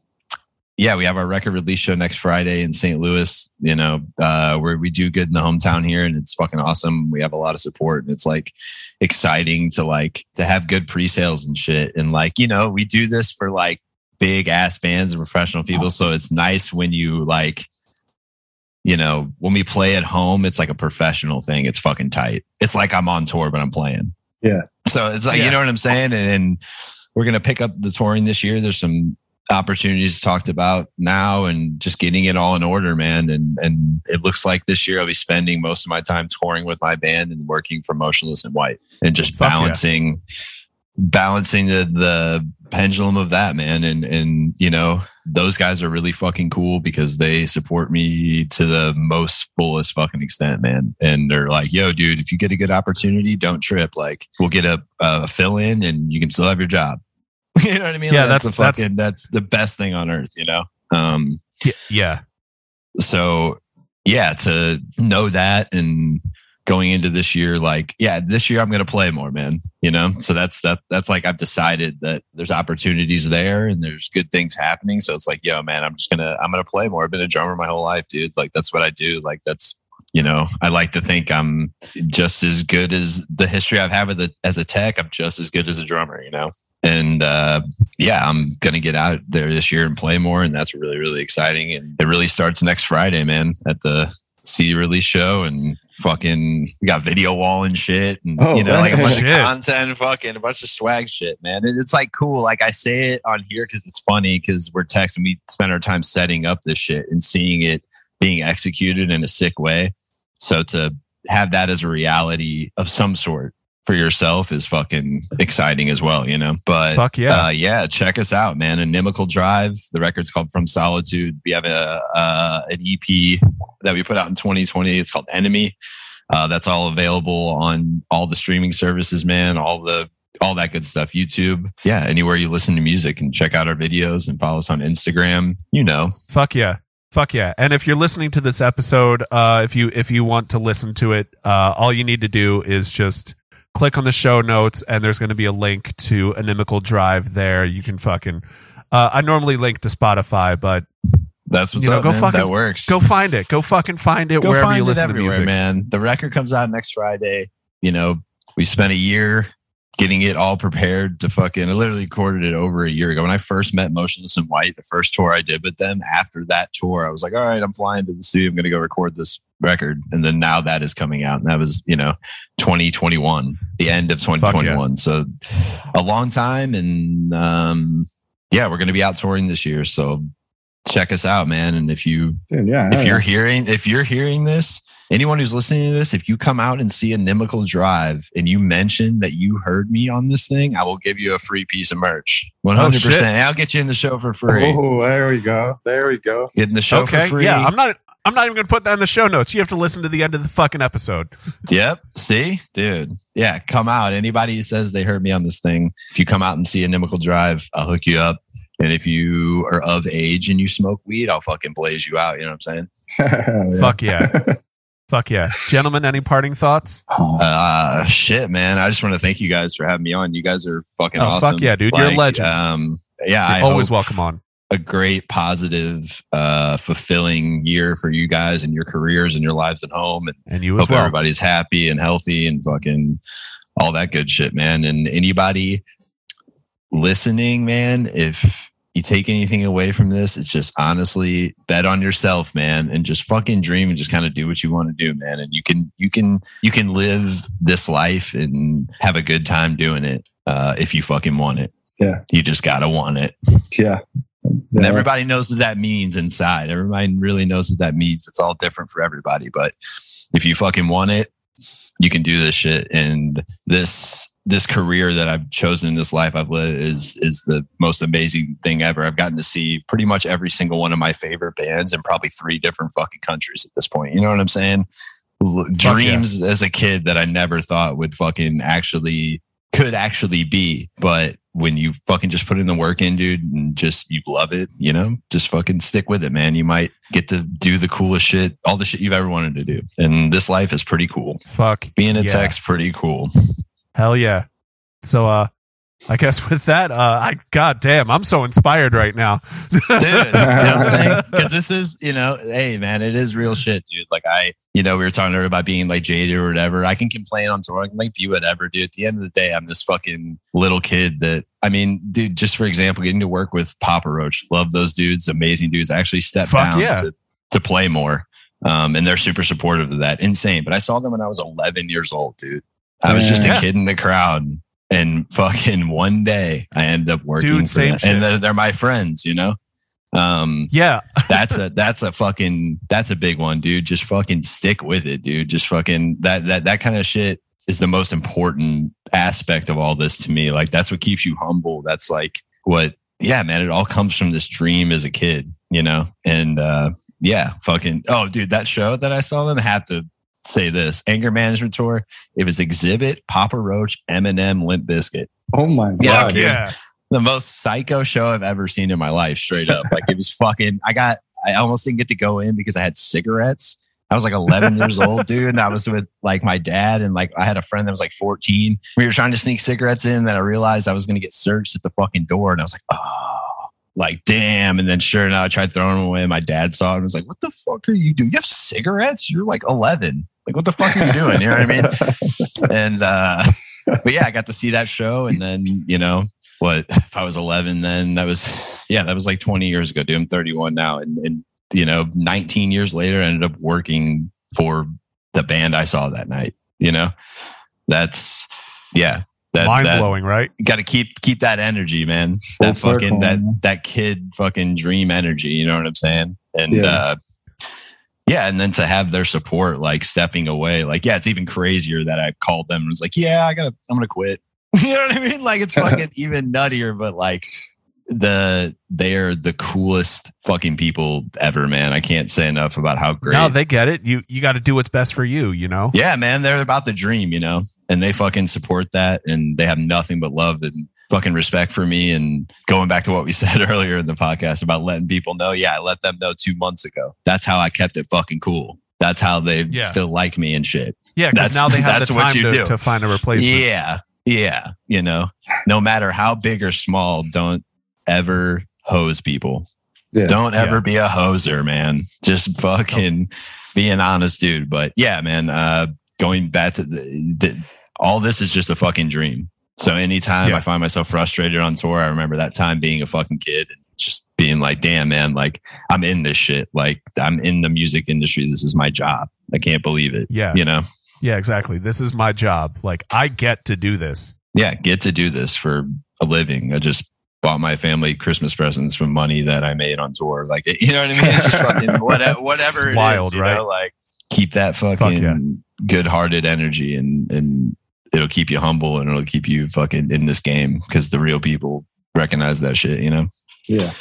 Speaker 4: yeah, we have our record release show next Friday in St. Louis. You know, uh, where we do good in the hometown here, and it's fucking awesome. We have a lot of support, and it's like exciting to like to have good pre-sales and shit. And like, you know, we do this for like big ass bands and professional people, so it's nice when you like. You know, when we play at home, it's like a professional thing. It's fucking tight. It's like I'm on tour, but I'm playing.
Speaker 3: Yeah.
Speaker 4: So it's like,
Speaker 2: Yeah.
Speaker 4: you know what I'm saying? And, and we're going to pick up the touring this year. There's some opportunities talked about now and just getting it all in order, man. And, and it looks like this year I'll be spending most of my time touring with my band and working for Motionless in White and just
Speaker 2: Fuck yeah.
Speaker 4: balancing, balancing the, the pendulum of that, man. And, and, you know, those guys are really fucking cool because they support me to the most fullest fucking extent, man. And they're like, yo, dude, if you get a good opportunity, don't trip. Like, we'll get a, a fill in and you can still have your job. you know what I mean?
Speaker 2: Yeah,
Speaker 4: Like,
Speaker 2: that's-
Speaker 4: the fucking, that's the best thing on earth, you know? Um,
Speaker 2: Yeah, yeah.
Speaker 4: so yeah to know that and going into this year like yeah this year i'm gonna play more man you know? So that's that that's like i've decided that there's opportunities there and there's good things happening. So it's like yo man i'm just gonna i'm gonna play more. I've been a drummer my whole life dude. Like that's what i do. Like that's you know i like to think i'm just as good as the history i've had with it as a tech. I'm just as good as a drummer you know and uh yeah, I'm gonna get out there this year and play more, and that's really really exciting. And it really starts next Friday, man, at the CD release show, and fucking we got video wall and shit, and
Speaker 3: Oh,
Speaker 4: you know like a bunch
Speaker 2: shit.
Speaker 4: of content, fucking a bunch of swag shit, man. And it's like cool. Like I say it on here because it's funny because we're texting. We spend our time setting up this shit and seeing it being executed in a sick way. So to have that as a reality of some sort for yourself is fucking exciting as well, you know. But
Speaker 2: Fuck yeah.
Speaker 4: uh, yeah, check us out, man. Inimical Drive. The record's called From Solitude. We have a uh, an EP that we put out in 2020. It's called Enemy. Uh, that's all available on all the streaming services, man. All the all that good stuff. YouTube, yeah, anywhere you listen to music, and check out our videos and follow us on Instagram. You know,
Speaker 2: Fuck yeah. Fuck yeah. And if you're listening to this episode, uh, if you if you want to listen to it, uh, all you need to do is just click on the show notes and there's going to be a link to Inimical Drive there. You can fucking uh, I normally link to Spotify, but
Speaker 4: that's what's
Speaker 2: You know,
Speaker 4: up.
Speaker 2: go
Speaker 4: man.
Speaker 2: fucking-
Speaker 4: that works.
Speaker 2: go find it. Go fucking find it
Speaker 4: Go
Speaker 2: wherever
Speaker 4: find
Speaker 2: you listen to music.
Speaker 4: man. The record comes out next Friday. You know, we spent a year getting it all prepared to fucking. I literally recorded it over a year ago. When I first met Motionless in White, the first tour I did with them. After that tour, I was like, all right, I'm flying to the studio. I'm going to go record this record. And then now that is coming out, and that was you know 2021, the end of 2021. So a long time, and um, yeah, we're going to be out touring this year. So check us out, man. And if you
Speaker 3: Dude, yeah.
Speaker 4: if you're
Speaker 3: yeah.
Speaker 4: hearing if you're hearing this anyone who's listening to this if you come out and see Inimical Drive and you mention that you heard me on this thing i will give you a free piece of merch 100%
Speaker 2: shit.
Speaker 4: I'll get you in the show for free
Speaker 3: Oh, there we go. There we go.
Speaker 4: get in the show
Speaker 2: Okay.
Speaker 4: for free
Speaker 2: Yeah, I'm not I'm not even going to put that in the show notes. You have to listen to the end of the fucking episode.
Speaker 4: yep see dude yeah come out anybody who says they heard me on this thing if you come out and see Inimical Drive i'll hook you up and if you are of age and you smoke weed i'll fucking blaze you out you know what i'm saying
Speaker 3: yeah.
Speaker 2: Fuck yeah. Fuck yeah. Gentlemen, any parting thoughts?
Speaker 3: Oh,
Speaker 4: Uh, shit, man. I just want to thank you guys for having me on. You guys are fucking
Speaker 2: Oh,
Speaker 4: awesome.
Speaker 2: fuck yeah, dude. You're a legend.
Speaker 4: Um, yeah,
Speaker 2: You're always
Speaker 4: hope
Speaker 2: welcome on.
Speaker 4: A great, positive, uh, fulfilling year for you guys and your careers and your lives at home. And
Speaker 2: And you as
Speaker 4: hope
Speaker 2: well.
Speaker 4: everybody's happy and healthy and fucking all that good shit, man. And anybody listening, man, if you take anything away from this, it's just honestly bet on yourself, man, and just fucking dream and just kind of do what you want to do, man. And you can you can you can live this life and have a good time doing it uh, if you fucking want it.
Speaker 3: Yeah.
Speaker 4: You just gotta want it.
Speaker 3: yeah.
Speaker 4: And everybody knows what that means inside. Everybody really knows what that means. It's all different for everybody. But if you fucking want it, you can do this shit. And this this career that I've chosen in this life I've lived is is the most amazing thing ever. I've gotten to see pretty much every single one of my favorite bands in probably three different fucking countries at this point. You know what I'm saying?
Speaker 2: Yeah.
Speaker 4: Dreams as a kid that I never thought would fucking actually could actually be. But when you fucking just put in the work in, dude, and just you love it, you know, just fucking stick with it, man. You might get to do the coolest shit, all the shit you've ever wanted to do. And this life is pretty cool.
Speaker 2: Fuck.
Speaker 4: Being a
Speaker 2: yeah.
Speaker 4: tech's pretty cool.
Speaker 2: Hell yeah. So uh I guess with that, uh I god damn, I'm so inspired right now.
Speaker 4: dude. You know what I'm saying? Because this is, you know, hey man, it is real shit, dude. Like I, you know, we were talking earlier about being like jaded or whatever. I can complain on tour, I can like view whatever, dude. At the end of the day, I'm this fucking little kid that I mean, dude, just for example, getting to work with Papa Roach, love those dudes, amazing dudes. I actually stepped
Speaker 2: Fuck
Speaker 4: down
Speaker 2: yeah.
Speaker 4: to, to play more. Um, and they're super supportive of that. Insane. But I saw them when I was 11 years old, dude. I was just
Speaker 2: Yeah.
Speaker 4: a kid in the crowd. And fucking one day I ended up working
Speaker 2: Dude,
Speaker 4: for
Speaker 2: same shit.
Speaker 4: and they're, they're my friends, you know. Um,
Speaker 2: yeah.
Speaker 4: that's a that's a fucking that's a big one, dude. Just fucking stick with it, dude. Just fucking that that that kind of shit is the most important aspect of all this to me. Like that's what keeps you humble. That's like what yeah, man, it all comes from this dream as a kid, you know? And uh yeah, fucking oh dude, that show that I saw them have to say this. Anger management tour. It was Xzibit, Papa Roach, Eminem, Limp Bizkit
Speaker 3: Oh my god!
Speaker 2: Fuck
Speaker 4: dude.
Speaker 2: yeah.
Speaker 4: the most psycho show I've ever seen in my life, straight up. Like it was fucking I got I almost didn't get to go in because I had cigarettes. I was like 11 years old, dude. And I was with like my dad and like I had a friend that was like 14. We were trying to sneak cigarettes in. Then I realized I was going to get searched at the fucking door. And I was like, oh, like, damn. And then sure enough, I tried throwing them away. My dad saw it and was like, what the fuck are you doing? You have cigarettes? You're like 11. Like, what the fuck are you doing? You know what I mean? and uh but yeah i got to see that show and then you know what if i was 11 then that was yeah that was like 20 years ago dude i'm 31 now and, and you know 19 years later i ended up working for the band i saw that night you know that's yeah that,
Speaker 2: Mind
Speaker 4: that
Speaker 2: blowing, right?
Speaker 4: got to keep keep that energy man
Speaker 3: Full
Speaker 4: that fucking
Speaker 3: circle,
Speaker 4: that
Speaker 3: man.
Speaker 4: that kid fucking dream energy you know what i'm saying and
Speaker 3: Yeah.
Speaker 4: uh yeah and then to have their support like stepping away like yeah it's even crazier that i called them and was like yeah i gotta i'm gonna quit you know what i mean like it's fucking even nuttier but like the they're the coolest fucking people ever man i can't say enough about how great
Speaker 2: No, they get it. You you got to do what's best for you, you know?
Speaker 4: yeah, man, they're about the dream, you know, and they fucking support that and they have nothing but love and fucking respect for me. And going back to what we said earlier in the podcast about letting people know, yeah, I let them know two months ago. That's how I kept it fucking cool. That's how they
Speaker 2: Yeah.
Speaker 4: still like me and shit.
Speaker 2: Yeah, because
Speaker 4: That's-
Speaker 2: now they have the
Speaker 4: that's what
Speaker 2: time
Speaker 4: you
Speaker 2: to,
Speaker 4: do.
Speaker 2: to find a replacement.
Speaker 4: Yeah. Yeah. You know, no matter how big or small, don't ever hose people.
Speaker 3: Yeah.
Speaker 4: Don't ever
Speaker 2: Yeah.
Speaker 4: be a hoser, man. Just fucking be an honest dude. But yeah, man, uh, going back to the, the all this is just a fucking dream. So anytime
Speaker 2: Yeah.
Speaker 4: I find myself frustrated on tour, I remember that time being a fucking kid and just being like, damn, man, like I'm in this shit. Like I'm in the music industry. This is my job. I can't believe it.
Speaker 2: Yeah.
Speaker 4: You know?
Speaker 2: Yeah, exactly. This is my job. Like I get to do this.
Speaker 4: yeah, get to do this for a living. I just bought my family Christmas presents from money that I made on tour. Like, you know what I mean? It's just fucking whatever, whatever
Speaker 2: It's
Speaker 4: it
Speaker 2: wild,
Speaker 4: is, you
Speaker 2: right?
Speaker 4: know? Like, keep that
Speaker 2: Fuck
Speaker 4: fucking
Speaker 2: yeah.
Speaker 4: good-hearted energy, and and it'll keep you humble, and it'll keep you fucking in this game because the real people recognize that shit. You know,
Speaker 3: Yeah.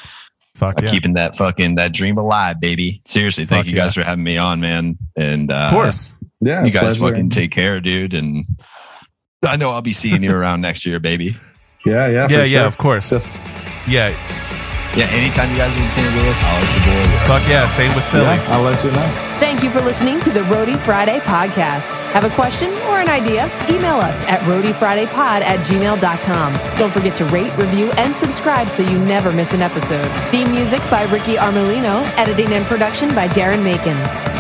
Speaker 2: Fuck yeah.
Speaker 4: keeping that fucking that dream alive, baby. Seriously, thank
Speaker 2: Fuck
Speaker 4: you guys for having me on, man. And uh,
Speaker 2: of course.
Speaker 3: Yeah.
Speaker 4: you guys
Speaker 3: pleasure.
Speaker 4: fucking take care, dude. And I know I'll be seeing you around next year, baby.
Speaker 3: Yeah. Yeah. for
Speaker 2: Yeah, yeah,
Speaker 3: sure.
Speaker 2: of course.
Speaker 3: Just
Speaker 2: Yeah.
Speaker 4: Yeah, anytime you guys are in St. Louis, I'll let you boy.
Speaker 2: Fuck yeah. Same with Philly.
Speaker 3: yeah, I'll let you know.
Speaker 1: Thank you for listening to the Roadie Friday podcast. Have a question or an idea? Email us at roadiefridaypod at gmail.com. Don't forget to rate, review, and subscribe so you never miss an episode. Theme music by Ricky Armellino, editing and production by Darren Makins.